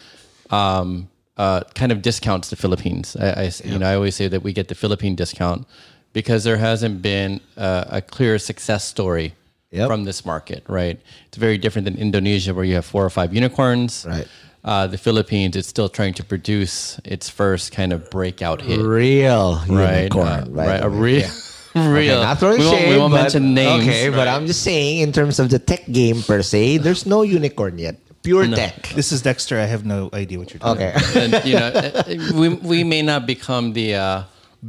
um, uh, kind of discounts the Philippines. I, I you know I always say that we get the Philippine discount because there hasn't been uh, a clear success story Yep. from this market, right? It's very different than Indonesia where you have four or five unicorns. Right. Uh, the Philippines is still trying to produce its first kind of breakout hit Real right? unicorn. Uh, by right, a real, real. Okay, not throwing we won't, shade. we won't but, mention names. Okay, but I'm just saying, in terms of the tech game per se, there's no unicorn yet. Pure tech. This is Dexter. I have no idea what you're doing. Okay. and, you know, we we may not become the uh,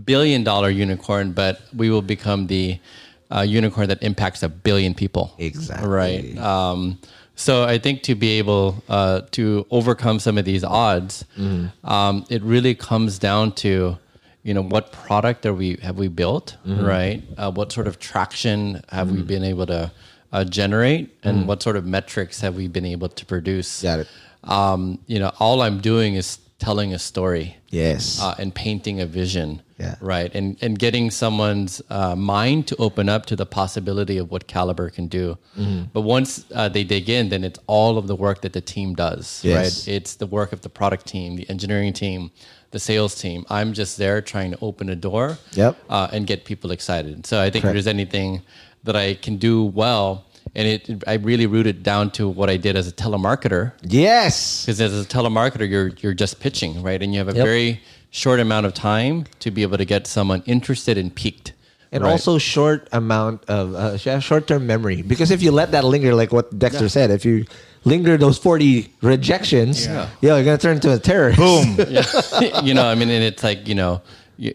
billion dollar unicorn, but we will become the uh, unicorn that impacts a billion people. Exactly. Right. Um, so I think to be able uh, to overcome some of these odds, Mm-hmm. um, it really comes down to you know what product are we have we built Mm-hmm. right uh, what sort of traction have we been able to uh, generate and what sort of metrics have we been able to produce Mm-hmm. Got it. um, you know, all I'm doing is telling a story Yes. uh, and painting a vision, Yeah. right, and and getting someone's uh, mind to open up to the possibility of what Kalibrr can do. Mm-hmm. But once uh, they dig in, then it's all of the work that the team does, Yes. right? It's the work of the product team, the engineering team, the sales team. I'm just there trying to open a door, Yep. uh, and get people excited. So I think Correct. if there's anything that I can do well. And it, I really root it down to what I did as a telemarketer, yes. because as a telemarketer, you're you're just pitching, right? And you have a Yep. very short amount of time to be able to get someone interested and piqued and Right. also short amount of uh, short term memory. Because if you let that linger, like what Dexter said, if you linger those forty rejections, yeah, you're gonna turn into a terrorist. Boom. you know, I mean, and it's like you know,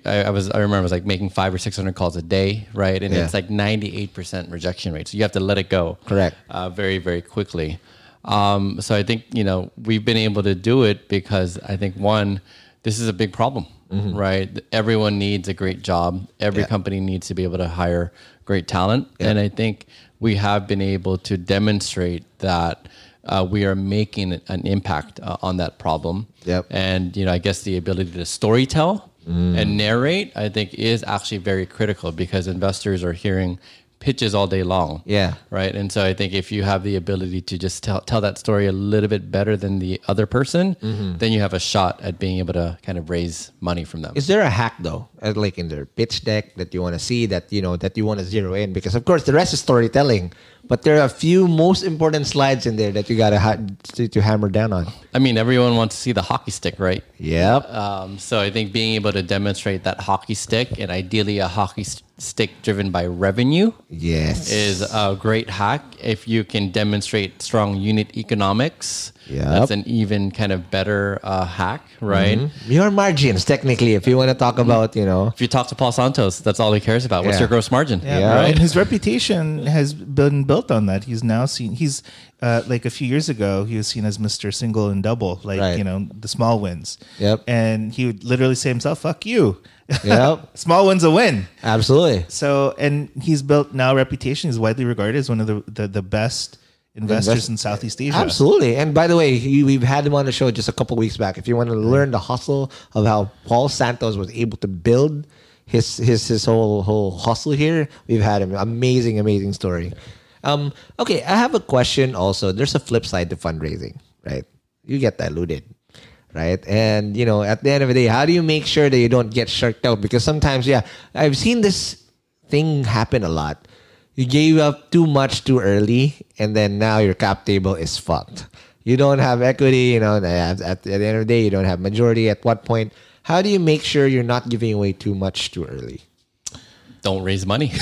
I, I was I remember I was like making five or six hundred calls a day, right? And Yeah. it's like ninety eight percent rejection rate, so you have to let it go, Correct. uh, very very quickly. Um, so I think you know we've been able to do it because I think one, this is a big problem, right? Everyone needs a great job. Every Mm-hmm. Yeah. company needs to be able to hire great talent, and I think we have been able to demonstrate that. Uh, we are making an impact uh, on that problem Yep. and you know i guess the ability to storytell and narrate i think is actually very critical because investors are hearing pitches all day long Yeah. right and so i think if you have the ability to just tell, tell that story a little bit better than the other person then you have a shot at being able to kind of raise money from them Is there a hack though, like in their pitch deck that you want to see that you know that you want to zero in? Because of course the rest is storytelling, but there are a few most important slides in there that you gotta ha- to, to hammer down on. i mean everyone wants to see the hockey stick right Yep. Um, so I think being able to demonstrate that hockey stick and ideally a hockey st- stick driven by revenue yes. is a great hack. If you can demonstrate strong unit economics, Yep. that's an even kind of better uh, hack, right? your margins technically, if you want to talk about you know If you talk to Paul Santos, that's all he cares about. What's Yeah. your gross margin? Yeah, Yeah. and his reputation has been built on that. He's now seen. He's uh, like a few years ago, he was seen as Mister Single and Double, like Right. you know the small wins. Yep. And he would literally say himself, "Fuck you." Yep. small wins a win. absolutely. So, and he's built now a reputation. He's widely regarded as one of the the, the best investors Invest- in Southeast Asia. Absolutely. And by the way, he, we've had him on the show just a couple weeks back. If you want to learn the hustle of how Paul Santos was able to build his his his whole whole hustle here, we've had him. Amazing, amazing story. Um, okay, I have a question also. There's a flip side to fundraising, right? You get diluted. Right. And, you know, at the end of the day, how do you make sure that you don't get sharked out? Because sometimes, yeah, I've seen this thing happen a lot. You gave up too much too early, and then now your cap table is fucked. You don't have equity, you know, at the end of the day, you don't have majority. At what point? How do you make sure you're not giving away too much too early? Don't raise money.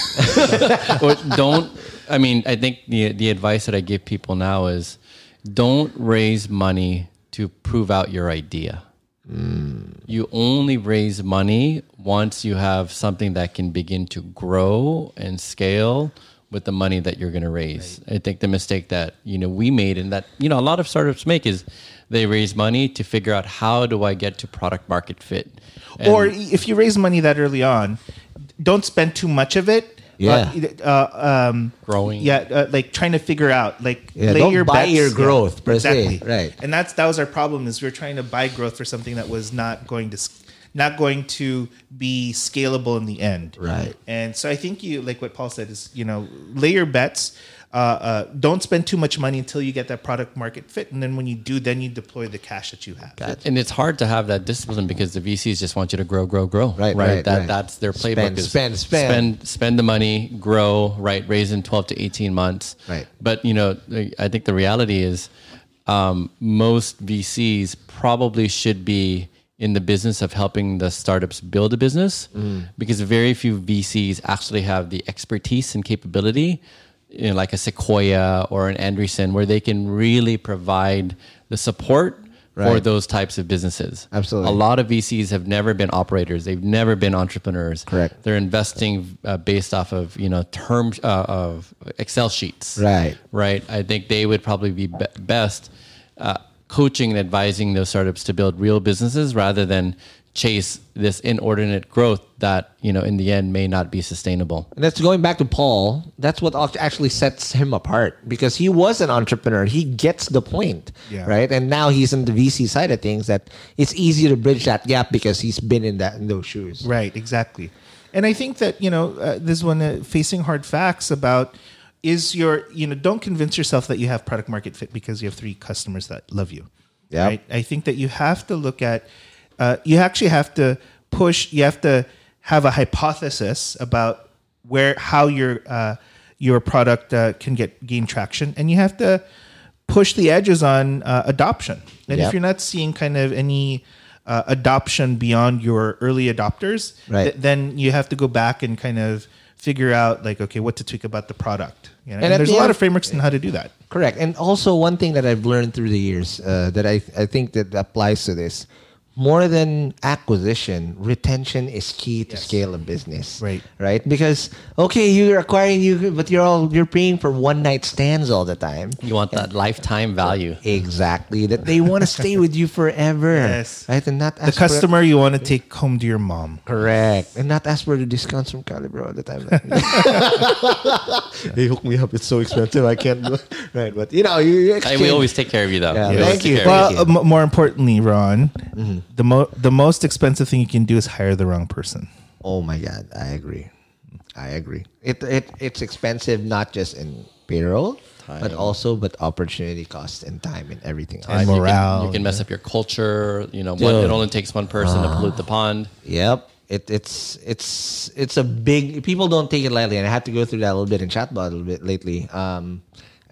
or don't. I mean, I think the the advice that I give people now is don't raise money to prove out your idea. You only raise money once you have something that can begin to grow and scale with the money that you're going to raise. I think the mistake that you know we made and that you know a lot of startups make is they raise money to figure out how do I get to product market fit. And- or if you raise money that early on, don't spend too much of it. Yeah. Uh, uh, um, Growing. Yeah, uh, like trying to figure out, like Yeah, lay don't your buy bets. your Yeah, growth per se, exactly. right. And that's that was our problem is we are trying to buy growth for something that was not going to not going to be scalable in the end. Right. And so I think you like what Paul said is you know lay your bets. Uh, uh, don't spend too much money until you get that product market fit, and then when you do, then you deploy the cash that you have. And it's hard to have that discipline because the VCs just want you to grow, grow, grow. Right, right, that right. that's their playbook. Spend, is spend, spend. spend, spend the money, grow, right, raise in twelve to eighteen months. Right. But you know, I think the reality is, um, most VCs probably should be in the business of helping the startups build a business Mm. because very few VCs actually have the expertise and capability, you know, like a Sequoia or an Andreessen, where they can really provide the support for those types of businesses. Absolutely. A lot of VCs have never been operators. They've never been entrepreneurs. Correct. They're investing uh, based off of, you know, terms uh, of Excel sheets. Right. Right. I think they would probably be, be- best uh, coaching and advising those startups to build real businesses rather than chase this inordinate growth that, you know, in the end may not be sustainable. And that's going back to Paul. That's what actually sets him apart because he was an entrepreneur. He gets the point, Yeah. right? And now he's in the VC side of things. That it's easy to bridge that gap because he's been in that in those shoes. Right, exactly. And I think that, you know, uh, this one uh, facing hard facts about is your, you know, don't convince yourself that you have product market fit because you have three customers that love you. Yep. Right. I think that you have to look at, uh, you actually have to push, you have to have a hypothesis about where, how your, uh, your product uh, can get gain traction. And you have to push the edges on uh, adoption. And Yep. if you're not seeing kind of any, uh, adoption beyond your early adopters, Right. th- then you have to go back and kind of figure out like okay what to tweak about the product. You know? And and there's the a lot end- of frameworks on how to do that. Correct. And also one thing that I've learned through the years uh, that I I think that applies to this more than acquisition, retention is key to scale a business. Right. Right? Because okay, you're acquiring you but you're all you're paying for one night stands all the time. You want that lifetime value. Exactly. That they want to stay with you forever. Yes. Right? And not The ask for- customer you want to take home to your mom. Correct. And not ask for the discounts from Kalibrr all the time. hey, hook me up. It's so expensive. I can't do it. Right. But, you know, you, you Hey, exchange. we always take care of you, though. Yeah, We always thank take you. care of Well, uh, m- more importantly, Ron, Mm-hmm. The mo- the most expensive thing you can do is hire the wrong person. Oh my God. I agree. I agree. It, it It's expensive not just in payroll, Time. but also but opportunity cost and time and everything else. And You can- morale. You can, mess up your culture. You know, one, it only takes one person to pollute the pond. Yep. It, it's it's it's a big people don't take it lightly and I had to go through that a little bit in chatbot a little bit lately. Um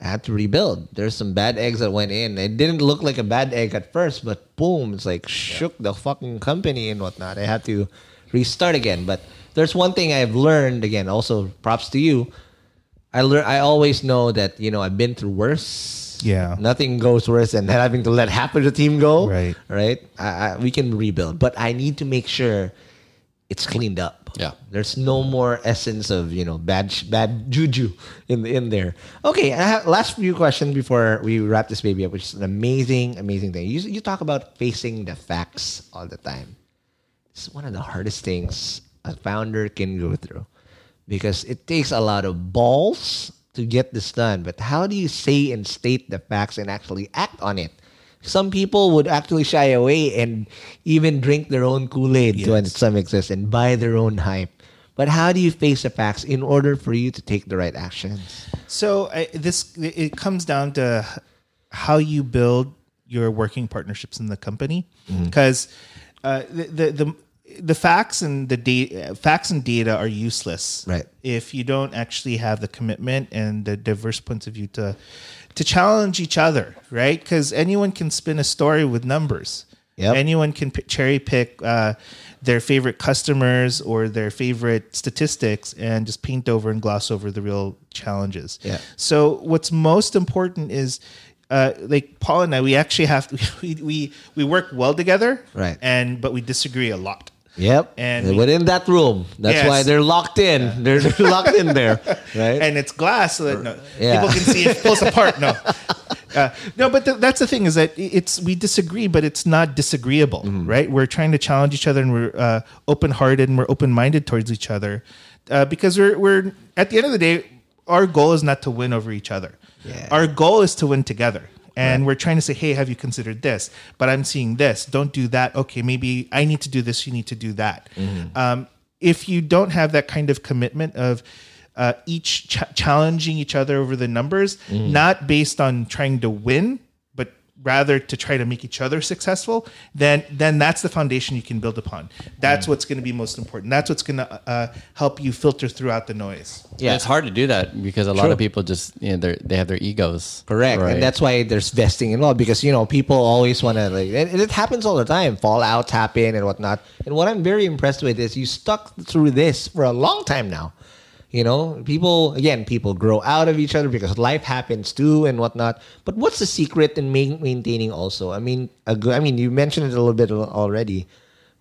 I had to rebuild. There's some bad eggs that went in. It didn't look like a bad egg at first, but boom, it's like shook the fucking company and whatnot. I had to restart again. But there's one thing I've learned again, also props to you. I learn I always know that, you know, I've been through worse. Yeah. Nothing goes worse than having to let half of the team go. Right. Right. I, I, we can rebuild, but I need to make sure it's cleaned up. Yeah. There's no more essence of you know bad bad juju in in there. Okay. I have last few questions before we wrap this baby up, which is an amazing amazing thing. You you talk about facing the facts all the time. It's one of the hardest things a founder can go through because it takes a lot of balls to get this done. But how do you say and state the facts and actually act on it? Some people would actually shy away and even drink their own Kool Aid to some extent and buy their own hype. But how do you face the facts in order for you to take the right actions? So I, this it comes down to how you build your working partnerships in the company, Mm-hmm. because uh, the, the the the facts and the data facts and data are useless Right. if you don't actually have the commitment and the diverse points of view to to challenge each other right because anyone can spin a story with numbers Yep. anyone can p- cherry pick uh, their favorite customers or their favorite statistics and just paint over and gloss over the real challenges Yeah. so what's most important is uh, like Paul and I, we actually have to, we, we we work well together, Right. And but we disagree a lot. Yep. And within that room, that's Yes. why they're locked in. They're, they're locked in there, right? and it's glass so that no, Yeah. people can see it pulls apart. No, uh, no, but th- that's the thing is that it's we disagree, but it's not disagreeable, Mm-hmm. right? We're trying to challenge each other, and we're uh, open hearted and we're open minded towards each other, uh, because we're we're at the end of the day, our goal is not to win over each other. Yeah. Our goal is to win together. And we're trying to say, hey, have you considered this? But I'm seeing this. Don't do that. Okay, maybe I need to do this. You need to do that. Um, if you don't have that kind of commitment of uh, each ch- challenging each other over the numbers, not based on trying to win, rather to try to make each other successful, then then that's the foundation you can build upon. That's what's going to be most important. That's what's going to uh, help you filter throughout the noise. Yeah. It's hard to do that because a lot of people just, you know, they're, they have their egos. Correct, Right. and that's why there's vesting in involved because you know people always want to like, and it happens all the time. Fallouts happen and whatnot. And what I'm very impressed with is you stuck through this for a long time now. You know, people again, people grow out of each other because life happens too and whatnot. But what's the secret in ma- maintaining also? I mean, a good. I mean, you mentioned it a little bit already.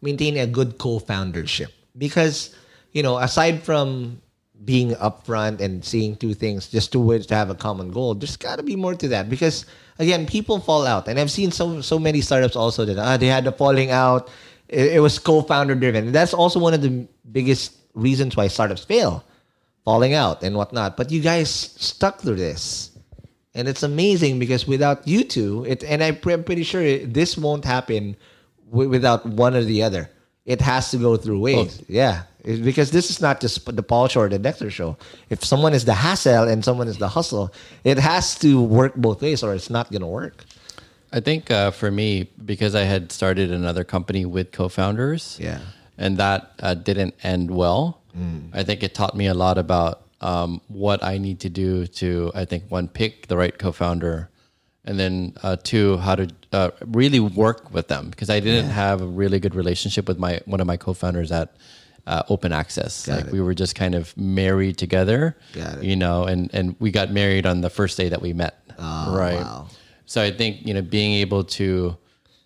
Maintaining a good co-foundership because you know, aside from being upfront and seeing two things just to, to have a common goal, there's got to be more to that because again, people fall out, and I've seen so so many startups also that ah, they had the falling out. It, it was co-founder driven, that's also one of the biggest reasons why startups fail, falling out and whatnot. But you guys stuck through this. And it's amazing because without you two, it and I'm pre- I'm pretty sure this won't happen wi- without one or the other. It has to go through ways. Yeah. It's because this is not just the Paul Show or the Dexter Show. If someone is the hassle and someone is the hustle, it has to work both ways or it's not going to work. I think uh, for me, because I had started another company with co-founders, Yeah. and that uh, didn't end well. Mm. I think it taught me a lot about um, what I need to do to, I think, one, pick the right co-founder, and then uh, two, how to uh, really work with them because I didn't have a really good relationship with my one of my co-founders at uh, open access. Got like it. we were just kind of married together, Got it. you know, and and we got married on the first day that we met, right? Oh, wow. So I think you know being able to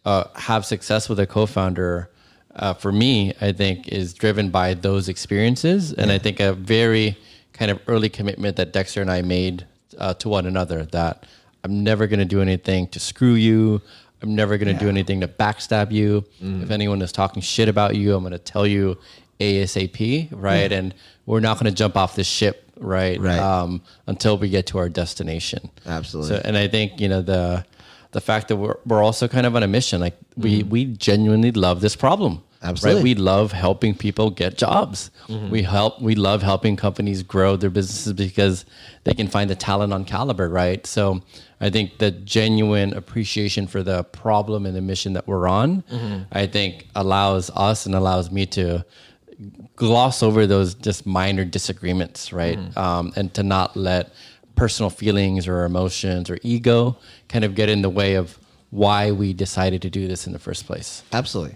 uh, have success with a co-founder uh, for me, I think is driven by those experiences, and I think a very kind of early commitment that Dexter and I made uh, to one another that I'm never going to do anything to screw you. I'm never going to do anything to backstab you. Mm. If anyone is talking shit about you, I'm going to tell you ASAP, right? And we're not going to jump off this ship, right? Right. Um, until we get to our destination. Absolutely. So, and I think you know the the fact that we're we're also kind of on a mission. Like we we genuinely love this problem. Mm-hmm. Absolutely. Right? We love helping people get jobs. Mm-hmm. We help. We love helping companies grow their businesses because they can find the talent on Kalibrr. Right. So I think the genuine appreciation for the problem and the mission that we're on, Mm-hmm. I think allows us and allows me to gloss over those just minor disagreements, right? Um, and to not let personal feelings or emotions or ego kind of get in the way of why we decided to do this in the first place. Absolutely.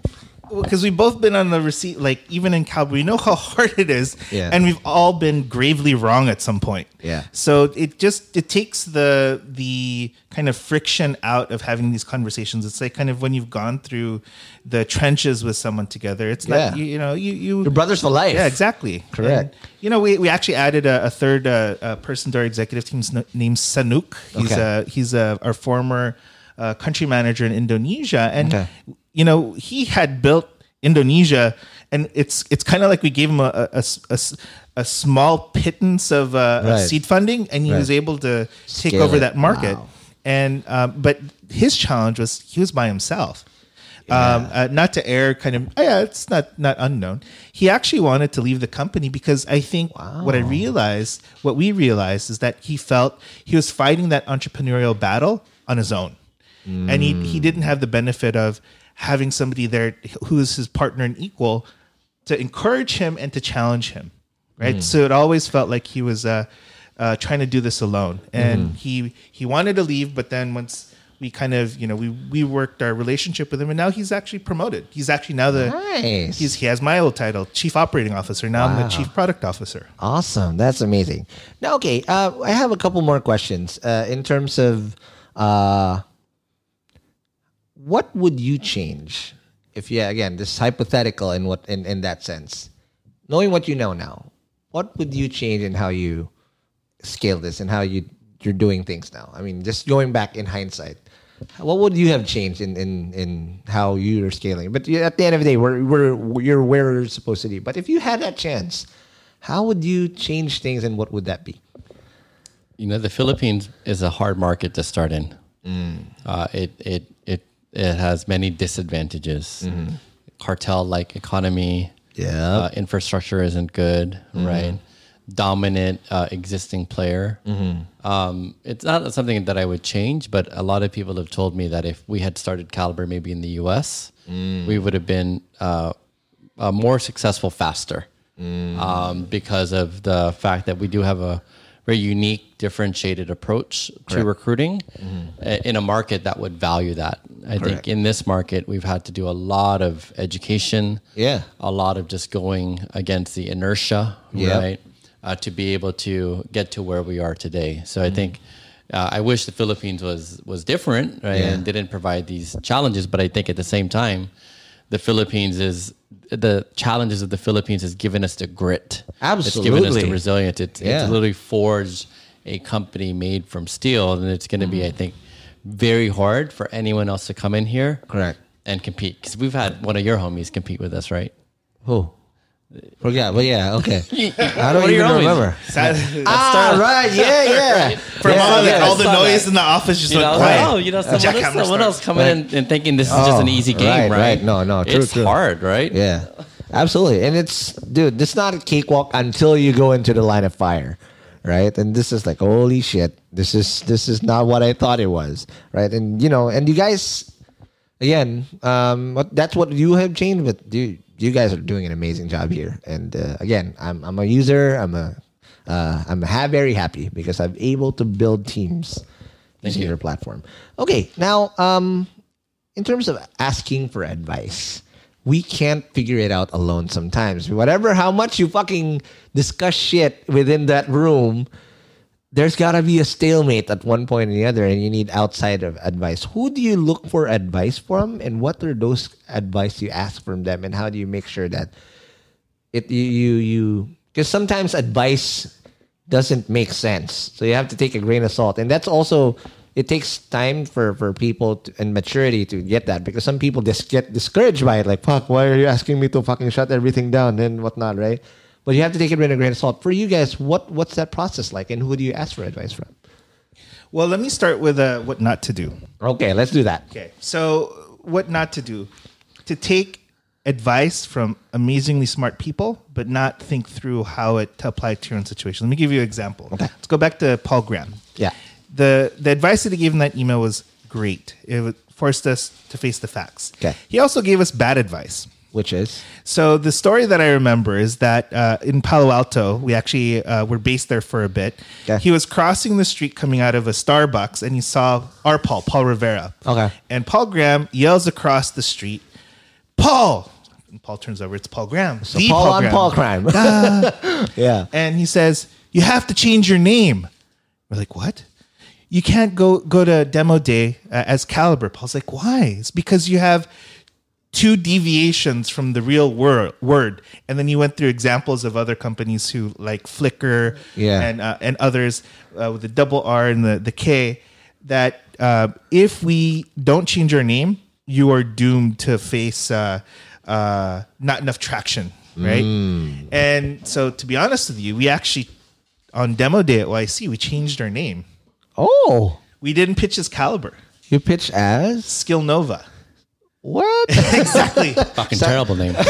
Because we've both been on the receipt, like even in Cowboy, we know how hard it is, Yeah. and we've all been gravely wrong at some point. Yeah. So it just it takes the the kind of friction out of having these conversations. It's like kind of when you've gone through the trenches with someone together. It's Yeah. not you, you know you you Your brothers for life. yeah, exactly. Correct. And, you know, we, we actually added a, a third uh, uh, person to our executive team named Sanuk. He's Okay. uh, he's a, our former uh, country manager in Indonesia, and Okay. You know he had built Indonesia, and it's it's kind of like we gave him a a small pittance of uh, of seed funding, and he was able to take Scale over it. that market. Wow. And um, but his challenge was he was by himself. Um, uh, not to air kind of oh, yeah, it's not not unknown. He actually wanted to leave the company because I think what I realized, what we realized, is that he felt he was fighting that entrepreneurial battle on his own, and he he didn't have the benefit of having somebody there who is his partner and equal to encourage him and to challenge him, right? So it always felt like he was uh, uh, trying to do this alone, and he he wanted to leave, but then once we kind of you know we we worked our relationship with him, and now he's actually promoted. He's actually now the Nice. he's he has my old title, chief operating officer. Now I'm the chief product officer. Awesome. That's amazing. Now, okay, uh, I have a couple more questions uh, in terms of uh, what would you change if, yeah, again, this is hypothetical in what in, in that sense, knowing what you know now, what would you change in how you scale this and how you you're doing things now? I mean, just going back in hindsight. What would you have changed in, in, in how you're scaling? But at the end of the day, we're, we're, you're where you're supposed to be. But if you had that chance, how would you change things and what would that be? You know, the Philippines is a hard market to start in. Uh, it it it has many disadvantages. Cartel-like economy. Yeah. Uh, infrastructure isn't good, right? Dominant uh, existing player. Um, it's not something that I would change, but a lot of people have told me that if we had started Kalibrr maybe in the U.S., we would have been uh, uh, more successful faster um, because of the fact that we do have a very unique, differentiated approach to recruiting uh, in a market that would value that. I think in this market, we've had to do a lot of education, Yeah. a lot of just going against the inertia, Yep. right, uh, to be able to get to where we are today. So I think. Uh, I wish the Philippines was was different right, Yeah. and didn't provide these challenges, but I think at the same time, the Philippines is the challenges of the Philippines has given us the grit. Absolutely, it's given us the resilience. It's, Yeah. it's literally forged a company made from steel, and it's going to be, I think, very hard for anyone else to come in here, Correct. and compete. Because we've had one of your homies compete with us, right? Who? Forget, but yeah, okay. I don't What are your even homies? remember. That- Ah, right, yeah, yeah. From yeah, all, the, yeah. all the saw noise that. in the office just You know, I went was like, quiet. oh, you know, someone, Jackhammer else, someone starts. else coming in and thinking this is just an Oh, easy game, right, right? right. No, no, true, it's true. hard, right? Yeah, absolutely. And it's, dude, it's not a cakewalk until you go into the line of fire, right? And this is like, holy shit, this is this is not what I thought it was, right? And you know, and you guys, again, um, what that's what you have changed, but dude, you guys are doing an amazing job here. And uh, again, I'm I'm a user. I'm a uh, I'm ha- very happy because I'm able to build teams using your platform. Okay, now um, in terms of asking for advice, we can't figure it out alone sometimes. Whatever, how much you fucking discuss shit within that room, there's got to be a stalemate at one point or the other, and you need outside of advice. Who do you look for advice from, and what are those advice you ask from them, and how do you make sure that it you you you because sometimes advice doesn't make sense, so you have to take a grain of salt, and that's also it takes time for for people to, and maturity to get that because some people just get discouraged by it, like fuck, why are you asking me to fucking shut everything down and whatnot, right? But you have to take it with a grain of salt. For you guys, what what's that process like, and who do you ask for advice from? Well, let me start with uh, what not to do. Okay, let's do that. Okay. So, what not to do? To take advice from amazingly smart people, but not think through how it to apply to your own situation. Let me give you an example. Okay. Let's go back to Paul Graham. Yeah. The the advice that he gave in that email was great. It forced us to face the facts. Okay. He also gave us bad advice. Which is So the story that I remember is that uh, in Palo Alto, we actually uh, were based there for a bit. Okay. He was crossing the street coming out of a Starbucks, and he saw our Paul, Paul Rivera. Okay. And Paul Graham yells across the street, "Paul!" And Paul turns over. It's Paul Graham. so Paul on Paul crime. yeah. And he says, "You have to change your name." We're like, "What?" You can't go go to demo day uh, as Kalibrr. Paul's like, "Why?" It's because you have two deviations from the real wor- word, and then you went through examples of other companies who like Flickr, Yeah. and uh, and others uh, with the double R and the the K. That uh, if we don't change our name, you are doomed to face uh, uh, not enough traction, right? And so, to be honest with you, we actually on demo day at YC we changed our name. Oh, We didn't pitch as Kalibrr, you pitch as Skill Nova. What? Exactly. Fucking terrible name. and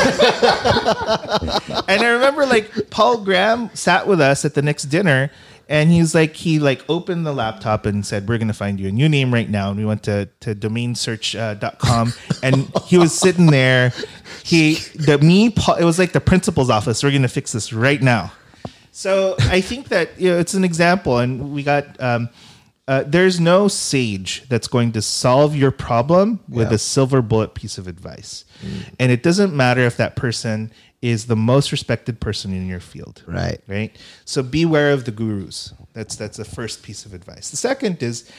I remember like Paul Graham sat with us at the next dinner and he's like he like opened the laptop and said we're going to find you a new name right now and we went to to domainsearch.com and he was sitting there he the me Paul, it was like the principal's office we're going to fix this right now so I think that you know it's an example and we got um uh, there's no sage that's going to solve your problem with Yeah. a silver bullet piece of advice. And it doesn't matter if that person is the most respected person in your field. Right. Right. So beware of the gurus. That's that's the first piece of advice. The second is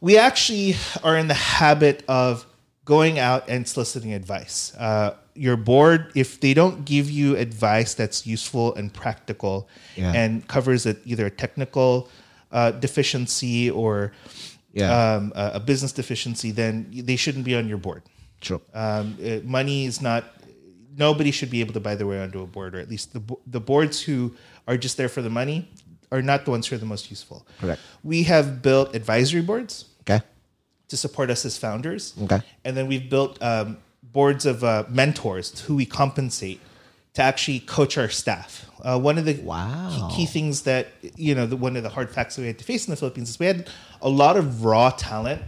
we actually are in the habit of going out and soliciting advice. Uh, your board, if they don't give you advice that's useful and practical Yeah. and covers a, either a technical uh, deficiency or Yeah. um, a, a business deficiency, then they shouldn't be on your board. True. Um, uh, money is not. Nobody should be able to buy their way onto a board, or at least the the boards who are just there for the money are not the ones who are the most useful. Correct. We have built advisory boards Okay. to support us as founders. Okay. And then we've built um, boards of uh, mentors who we compensate to actually coach our staff. Uh, one of the Wow. key, key things that, you know, the, one of the hard facts that we had to face in the Philippines is we had a lot of raw talent,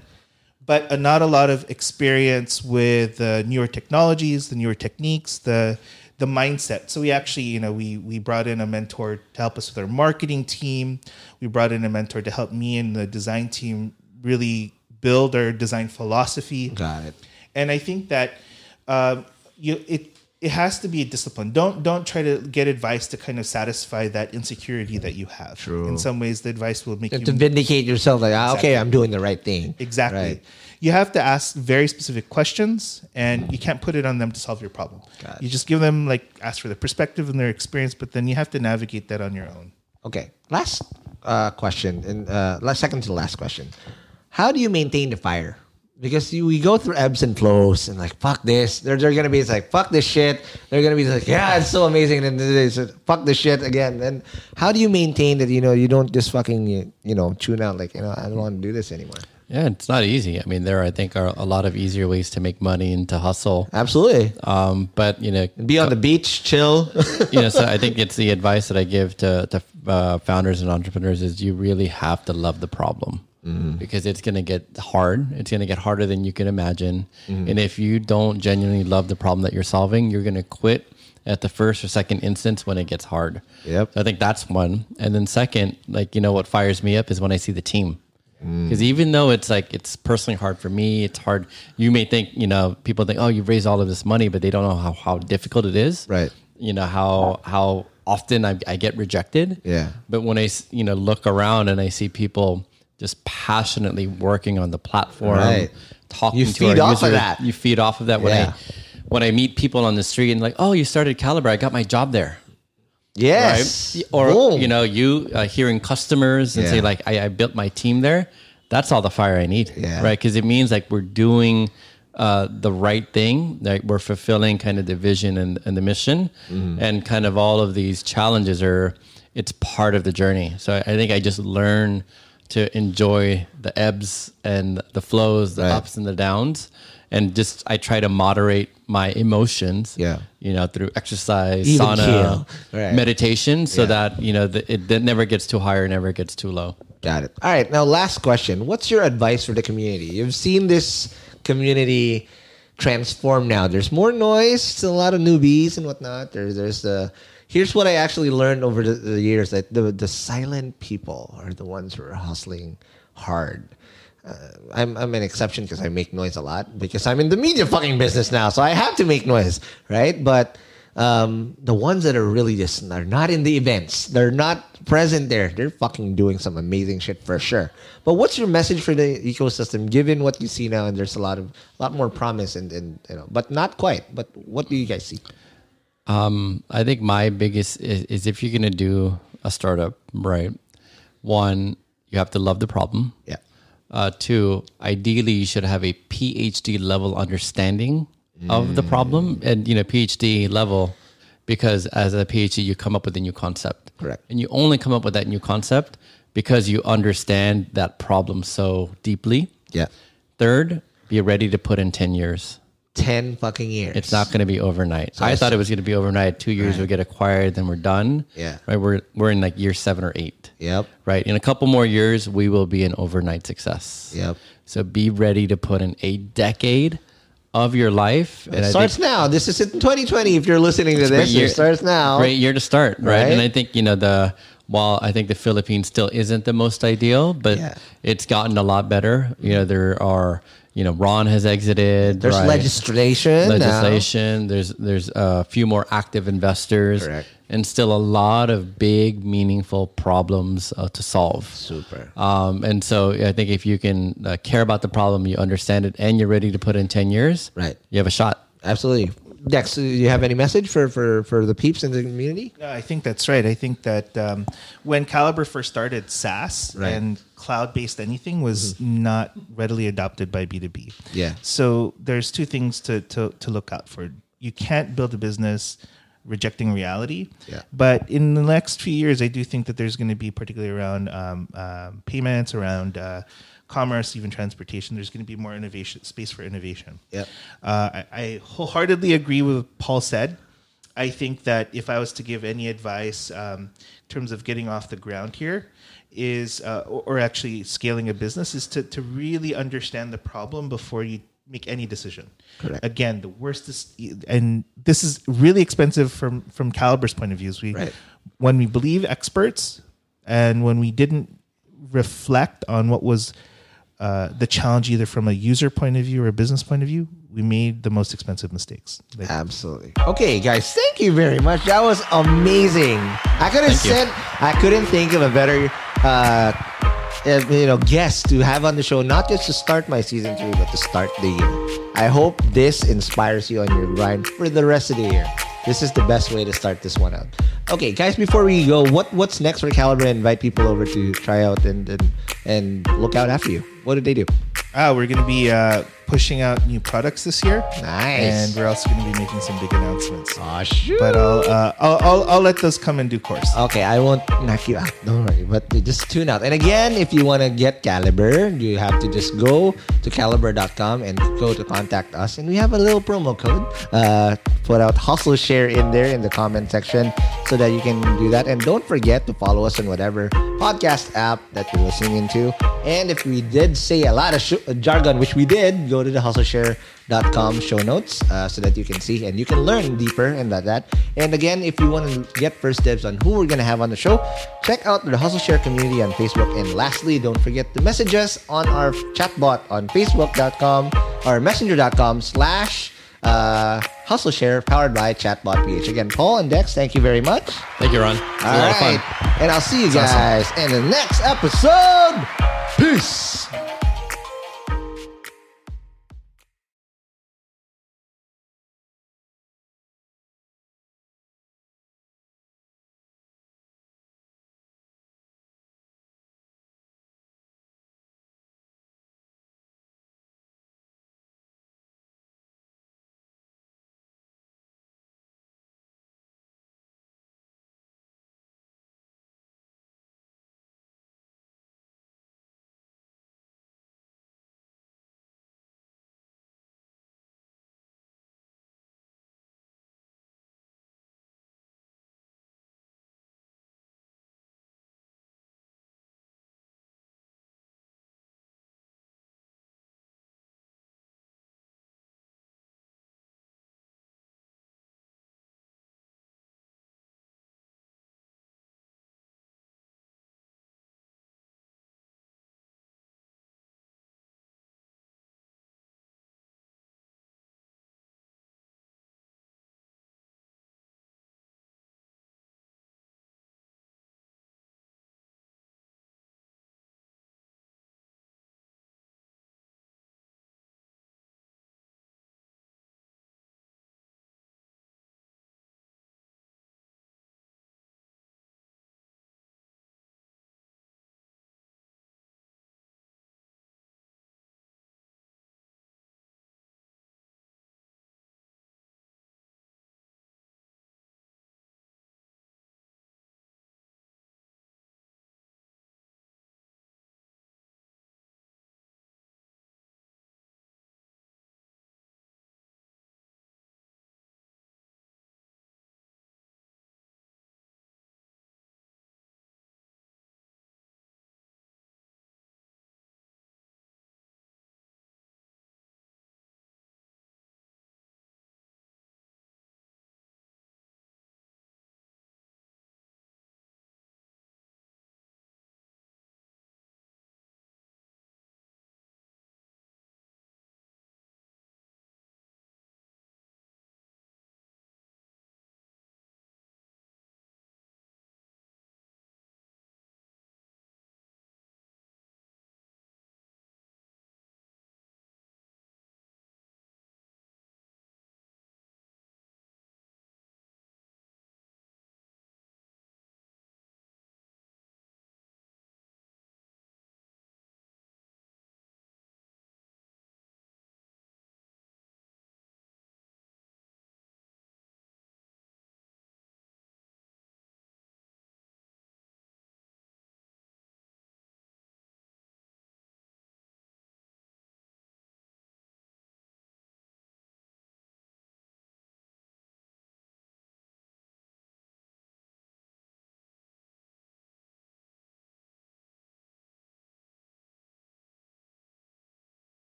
but uh, not a lot of experience with the newer technologies, the newer techniques, the the mindset. So we actually, you know, we we brought in a mentor to help us with our marketing team. We brought in a mentor to help me and the design team really build our design philosophy. Got it. And I think that um, you it it has to be a discipline. Don't don't try to get advice to kind of satisfy that insecurity that you have. True. In some ways, the advice will make To you to vindicate yourself, like, ah, okay, I'm doing the right thing. Exactly. Right. You have to ask very specific questions, and you can't put it on them to solve your problem. Got. You just give them like ask for their perspective and their experience, but then you have to navigate that on your own. Okay. Last uh, question, and uh, last second to the last question. How do you maintain the fire? Because you, we go through ebbs and flows, and like fuck this. They're, they're gonna be it's like fuck this shit. They're gonna be like yeah, it's so amazing, and then it's like, fuck this shit again. And how do you maintain that? You know, you don't just fucking you, you know tune out like you know I don't want to do this anymore. Yeah, it's not easy. I mean, there I think are a lot of easier ways to make money and to hustle. Absolutely. Um, but you know, Be on the beach, chill. you know, so I think it's the advice that I give to, to uh, founders and entrepreneurs is you really have to love the problem Mm-hmm. because it's going to get hard. It's going to get harder than you can imagine. Mm-hmm. And if you don't genuinely love the problem that you're solving, you're going to quit at the first or second instance when it gets hard. Yep. So I think that's one. And then second, like, you know, what fires me up is when I see the team. Mm. Because even though it's like it's personally hard for me, it's hard. You may think, you know, people think, oh, you've raised all of this money, but they don't know how, how difficult it is. Right. You know how how often I, I get rejected. Yeah. But when I you know look around and I see people just passionately working on the platform, Right. talking You to feed our off of that. You feed off of that when Yeah. I when I meet people on the street and like, oh, you started Kalibrr, I got my job there Yes. right? Or Boom. you know, you uh, hearing customers and Yeah. say like, I, I built my team there. That's all the fire I need, Yeah. right? Because it means like we're doing uh, the right thing, like we're fulfilling kind of the vision and, and the mission, Mm-hmm. and kind of all of these challenges are it's part of the journey. So I, I think I just learn to enjoy the ebbs and the flows, the Right. ups and the downs. And just I try to moderate my emotions, Yeah. you know, through exercise, Even sauna. Right. meditation, so Yeah. that you know the, it, it never gets too high or never gets too low. Got it. All right. Now, last question. What's your advice for the community? You've seen this community transform now. There's more noise, a lot of newbies and whatnot. There's there's the here's what I actually learned over the, the years that the the silent people are the ones who are hustling hard. Uh, I'm I'm an exception because I make noise a lot because I'm in the media fucking business now, so I have to make noise, right? But um, the ones that are really just are not in the events, they're not present there. They're fucking doing some amazing shit for sure. But what's your message for the ecosystem, given what you see now? And there's a lot of a lot more promise, and, and you know, but not quite. But what do you guys see? Um, I think my biggest is, is if you're gonna do a startup, right? One, you have to love the problem. Yeah, Uh, two, ideally, you should have a PhD level understanding of the problem, and you know, PhD level, because as a PhD, you come up with a new concept. Correct. And you only come up with that new concept because you understand that problem so deeply. yeah. Third, be ready to put in ten years. Ten fucking years. It's not going to be overnight. I thought it was going to be overnight. Two years we get acquired, then we're done. Yeah. Right. We're we're in like year seven or eight. Yep. Right. In a couple more years, we will be an overnight success. Yep. So be ready to put in a decade of your life. It I starts now. This is in 2020. If you're listening to this, year- it starts now. Great year to start, right? Right? And I think you know the while I think the Philippines still isn't the most ideal, but Yeah. it's gotten a lot better. You know, there are you know Ron has exited. There's right? legislation. now. legislation. There's there's a few more active investors, Correct. and still a lot of big, meaningful problems uh, to solve. Super. Um, and so I think if you can uh, care about the problem, you understand it, and you're ready to put in ten years, Right. You have a shot. Absolutely. Dex, do you have any message for, for, for the peeps in the community? No, I think that's right. I think that um, when Kalibrr first started, SaaS Right. Mm-hmm. and cloud-based anything was not readily adopted by B2B. Yeah. So there's two things to, to, to look out for. You can't build a business rejecting reality. Yeah. But in the next few years, I do think that there's going to be particularly around um, um, payments, around uh, commerce, even transportation. There's going to be more innovation space for innovation. Yep. Uh, I, I wholeheartedly agree with what Paul said. I think that if I was to give any advice um, in terms of getting off the ground here, is uh, or, or actually scaling a business, is to to really understand the problem before you make any decision. Correct. Again, the worst is, and this is really expensive from from Kalibrr's point of view. Is we Right. when we believe experts and when we didn't reflect on what was uh, the challenge either from a user point of view or a business point of view, we made the most expensive mistakes. Like, Absolutely. Okay, guys, thank you very much. That was amazing. I could have Thank you. said I couldn't think of a better uh, uh, you know guest to have on the show, not just to start my season three, but to start the year. I hope this inspires you on your grind for the rest of the year. This is the best way to start this one out. Okay, guys, before we go, what what's next for Kalibrr? Invite people over to try out and and, and look out after you. What did they do? ah, we're going to be uh, pushing out new products this year. Nice. And we're also going to be making some big announcements. Oh shoot! But I'll, uh, I'll, I'll, I'll let those come in due course. Okay, I won't knock you out. Don't worry. But just tune out. And again, if you want to get Kalibrr, you have to just go to kalibrr.com and go to contact us. And we have a little promo code. Uh, put out hustle share in there in the comment section so that you can do that. And don't forget to follow us on whatever podcast app that you're listening into. And if we did say a lot of sh- jargon, which we did, go to the hustleshare.com show notes uh, so that you can see and you can learn deeper and that, that. And again, if you want to get first dibs on who we're going to have on the show, check out the Hustle Share community on Facebook. And lastly, don't forget to message us on our chatbot on facebook.com or messenger.com slash uh, Hustle Share powered by Chatbot PH. Again, Paul and Dex, thank you very much. Thank you, Ron. All a lot of fun. And I'll see you guys in the next episode. Peace.